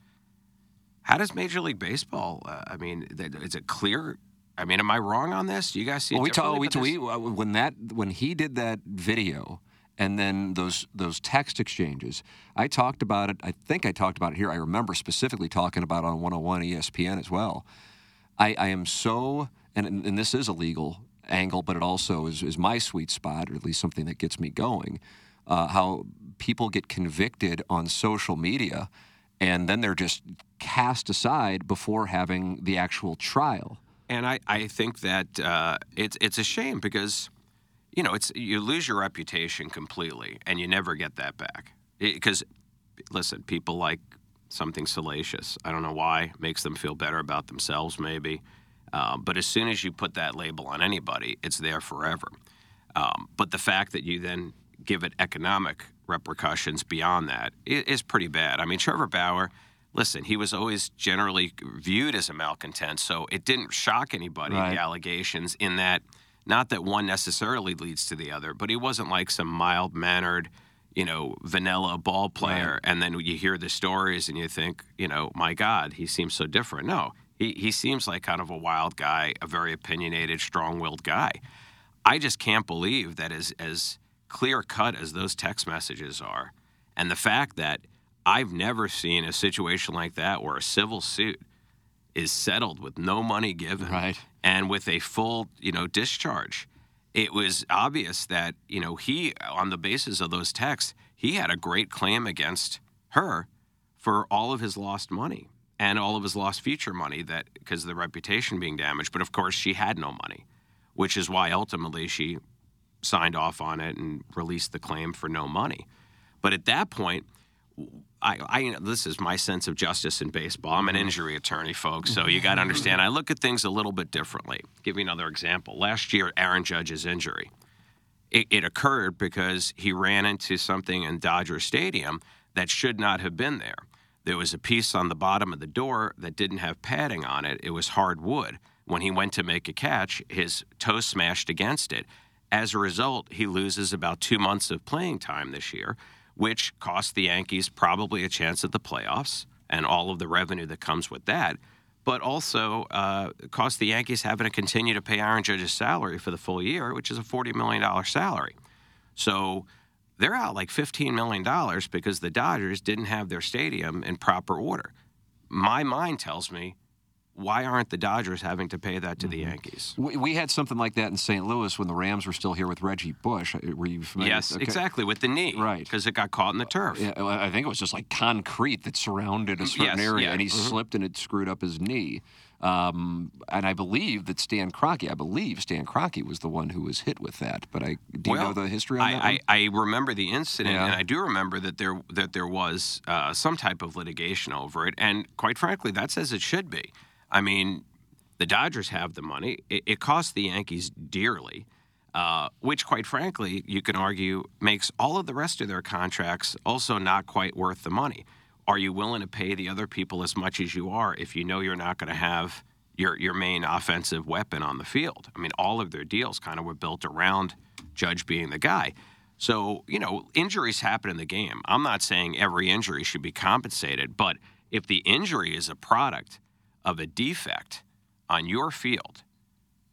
How does Major League Baseball? Uh, I mean, th- is it clear? I mean, am I wrong on this? Do you guys see? Well, we talk, we, we when that when he did that video and then those those text exchanges, I talked about it. I think I talked about it here. I remember specifically talking about it on 101 ESPN as well. I, I am so and and this is a legal angle, but it also is, is my sweet spot, or at least something that gets me going. Uh, how people get convicted on social media, and then they're just cast aside before having the actual trial. And I, I think that uh, it's it's a shame because, you know, it's you lose your reputation completely and you never get that back. Because, listen, people like something salacious. I don't know why. Makes them feel better about themselves, maybe. Um, but as soon as you put that label on anybody, it's there forever. Um, but the fact that you then give it economic repercussions beyond that is is pretty bad. I mean, Trevor Bauer, listen, he was always generally viewed as a malcontent, so it didn't shock anybody, Right. the allegations, in that not that one necessarily leads to the other, but he wasn't like some mild mannered, you know, vanilla ball player. And then you hear the stories and you think, you know, my God, he seems so different. No, he, he seems like kind of a wild guy, a very opinionated, strong willed guy. I just can't believe that as as clear cut as those text messages are, and the fact that I've never seen a situation like that where a civil suit is settled with no money given, right, and with a full you know discharge. It was obvious that you know he, on the basis of those texts, he had a great claim against her for all of his lost money and all of his lost future money that because of the reputation being damaged. But of course, she had no money, which is why ultimately she signed off on it and released the claim for no money. But at that point, I, I this is my sense of justice in baseball. I'm an mm-hmm. injury attorney, folks, so you got to mm-hmm. understand. I look at things a little bit differently. Give you another example. Last year, Aaron Judge's injury. It, it occurred because he ran into something in Dodger Stadium that should not have been there. There was a piece on the bottom of the door that didn't have padding on it. It was hard wood. When he went to make a catch, his toe smashed against it. As a result, he loses about two months of playing time this year, which cost the Yankees probably a chance at the playoffs and all of the revenue that comes with that, but also uh, cost the Yankees having to continue to pay Aaron Judge's salary for the full year, which is a $40 million salary. So they're out like $15 million because the Dodgers didn't have their stadium in proper order. My mind tells me, why aren't the Dodgers having to pay that to the Yankees? We, we had something like that in St. Louis when the Rams were still here with Reggie Bush. Uh, Were you familiar? Yes, Okay. exactly, with the knee. Right. Because it got caught in the turf. Yeah, I think it was just like concrete that surrounded a certain Yes, area, yeah, and he mhm. slipped and it screwed up his knee. Um, and I believe that Stan Kroenke, I believe Stan Kroenke was the one who was hit with that. But I do you know the history on I, that? I, I remember the incident, Yeah. and I do remember that there that there was uh, some type of litigation over it, and quite frankly, that's as it should be. I mean, the Dodgers have the money; it, it costs the Yankees dearly, uh, which, quite frankly, you can argue makes all of the rest of their contracts also not quite worth the money. Are you willing to pay the other people as much as you are if you know you're not going to have your your main offensive weapon on the field? I mean, all of their deals kind of were built around Judge being the guy. So, you know, injuries happen in the game. I'm not saying every injury should be compensated, but if the injury is a product of a defect on your field,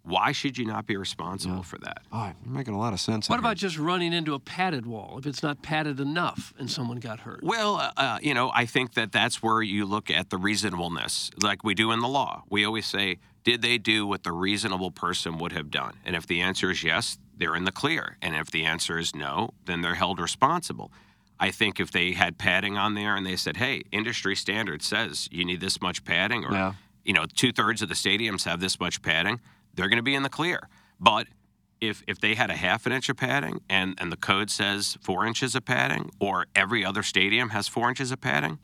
why should you not be responsible for that? Oh, you're making a lot of sense. What about just running into a padded wall if it's not padded enough and someone got hurt? Well, uh, uh, you know, I think that that's where you look at the reasonableness, like we do in the law. We always say, did they do what the reasonable person would have done? And if the answer is yes, they're in the clear. And if the answer is no, then they're held responsible. I think if they had padding on there and they said, hey, industry standard says you need this much padding, or, Yeah. you know, two thirds of the stadiums have this much padding, they're going to be in the clear. But if if they had a half an inch of padding and, and the code says four inches of padding, or every other stadium has four inches of padding,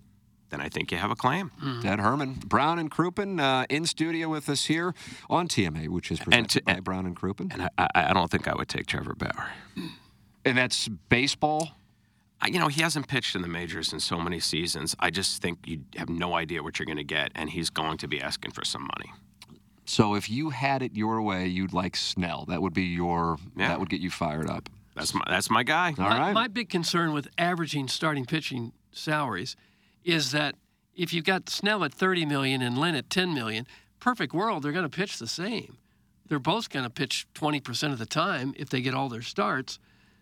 then I think you have a claim. Ted Herman, Brown and Crouppen uh, in studio with us here on TMA, which is presented by Brown and Crouppen. And I, I, I don't think I would take Trevor Bauer. And that's baseball. I- You know, he hasn't pitched in the majors in so many seasons. I just think you have no idea what you're going to get, and he's going to be asking for some money. So if you had it your way, you'd like Snell. That would be your. Yeah. That would get you fired up. That's my that's my guy. All my, right. my big concern with averaging starting pitching salaries is that if you've got Snell at 30 million and Lynn at 10 million, perfect world, they're going to pitch the same. They're both going to pitch 20% of the time if they get all their starts.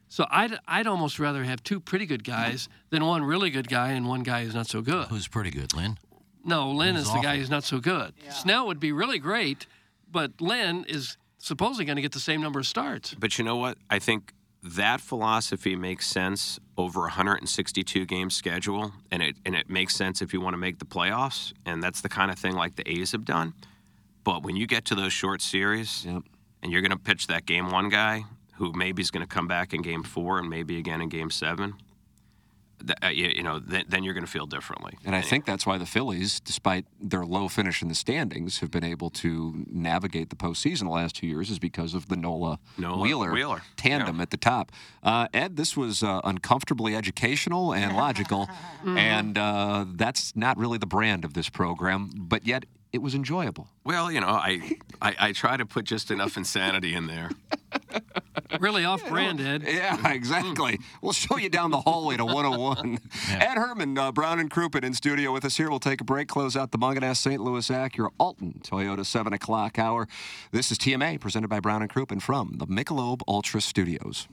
So I'd, I'd almost rather have two pretty good guys than one really good guy and one guy who's not so good. Who's pretty good, Lynn? No, Lynn is the guy who's not so good. Snell would be really great, but Lynn is supposedly going to get the same number of starts. But you know what? I think that philosophy makes sense over a 162 game schedule, and it and it makes sense if you want to make the playoffs, and that's the kind of thing like the A's have done. But when you get to those short series, and you're going to pitch that game one guy who maybe is going to come back in game four and maybe again in game seven, th- you, you know, th- then you're going to feel differently. And I think that's why the Phillies, despite their low finish in the standings, have been able to navigate the postseason the last two years, is because of the Nola, Nola Wheeler, Wheeler, tandem at the top. Uh, Ed, this was uh, uncomfortably educational and logical, and uh, that's not really the brand of this program, but yet it was enjoyable. Well, you know, I, I I try to put just enough insanity in there. Really off brand, Ed. Yeah, exactly. We'll show you down the hallway to 101. Ed Herman, uh, Brown and Crouppen in studio with us here. We'll take a break, close out the Mungenast St. Louis Acura Alton Toyota 7 o'clock hour. This is TMA presented by Brown and Crouppen from the Michelob Ultra Studios.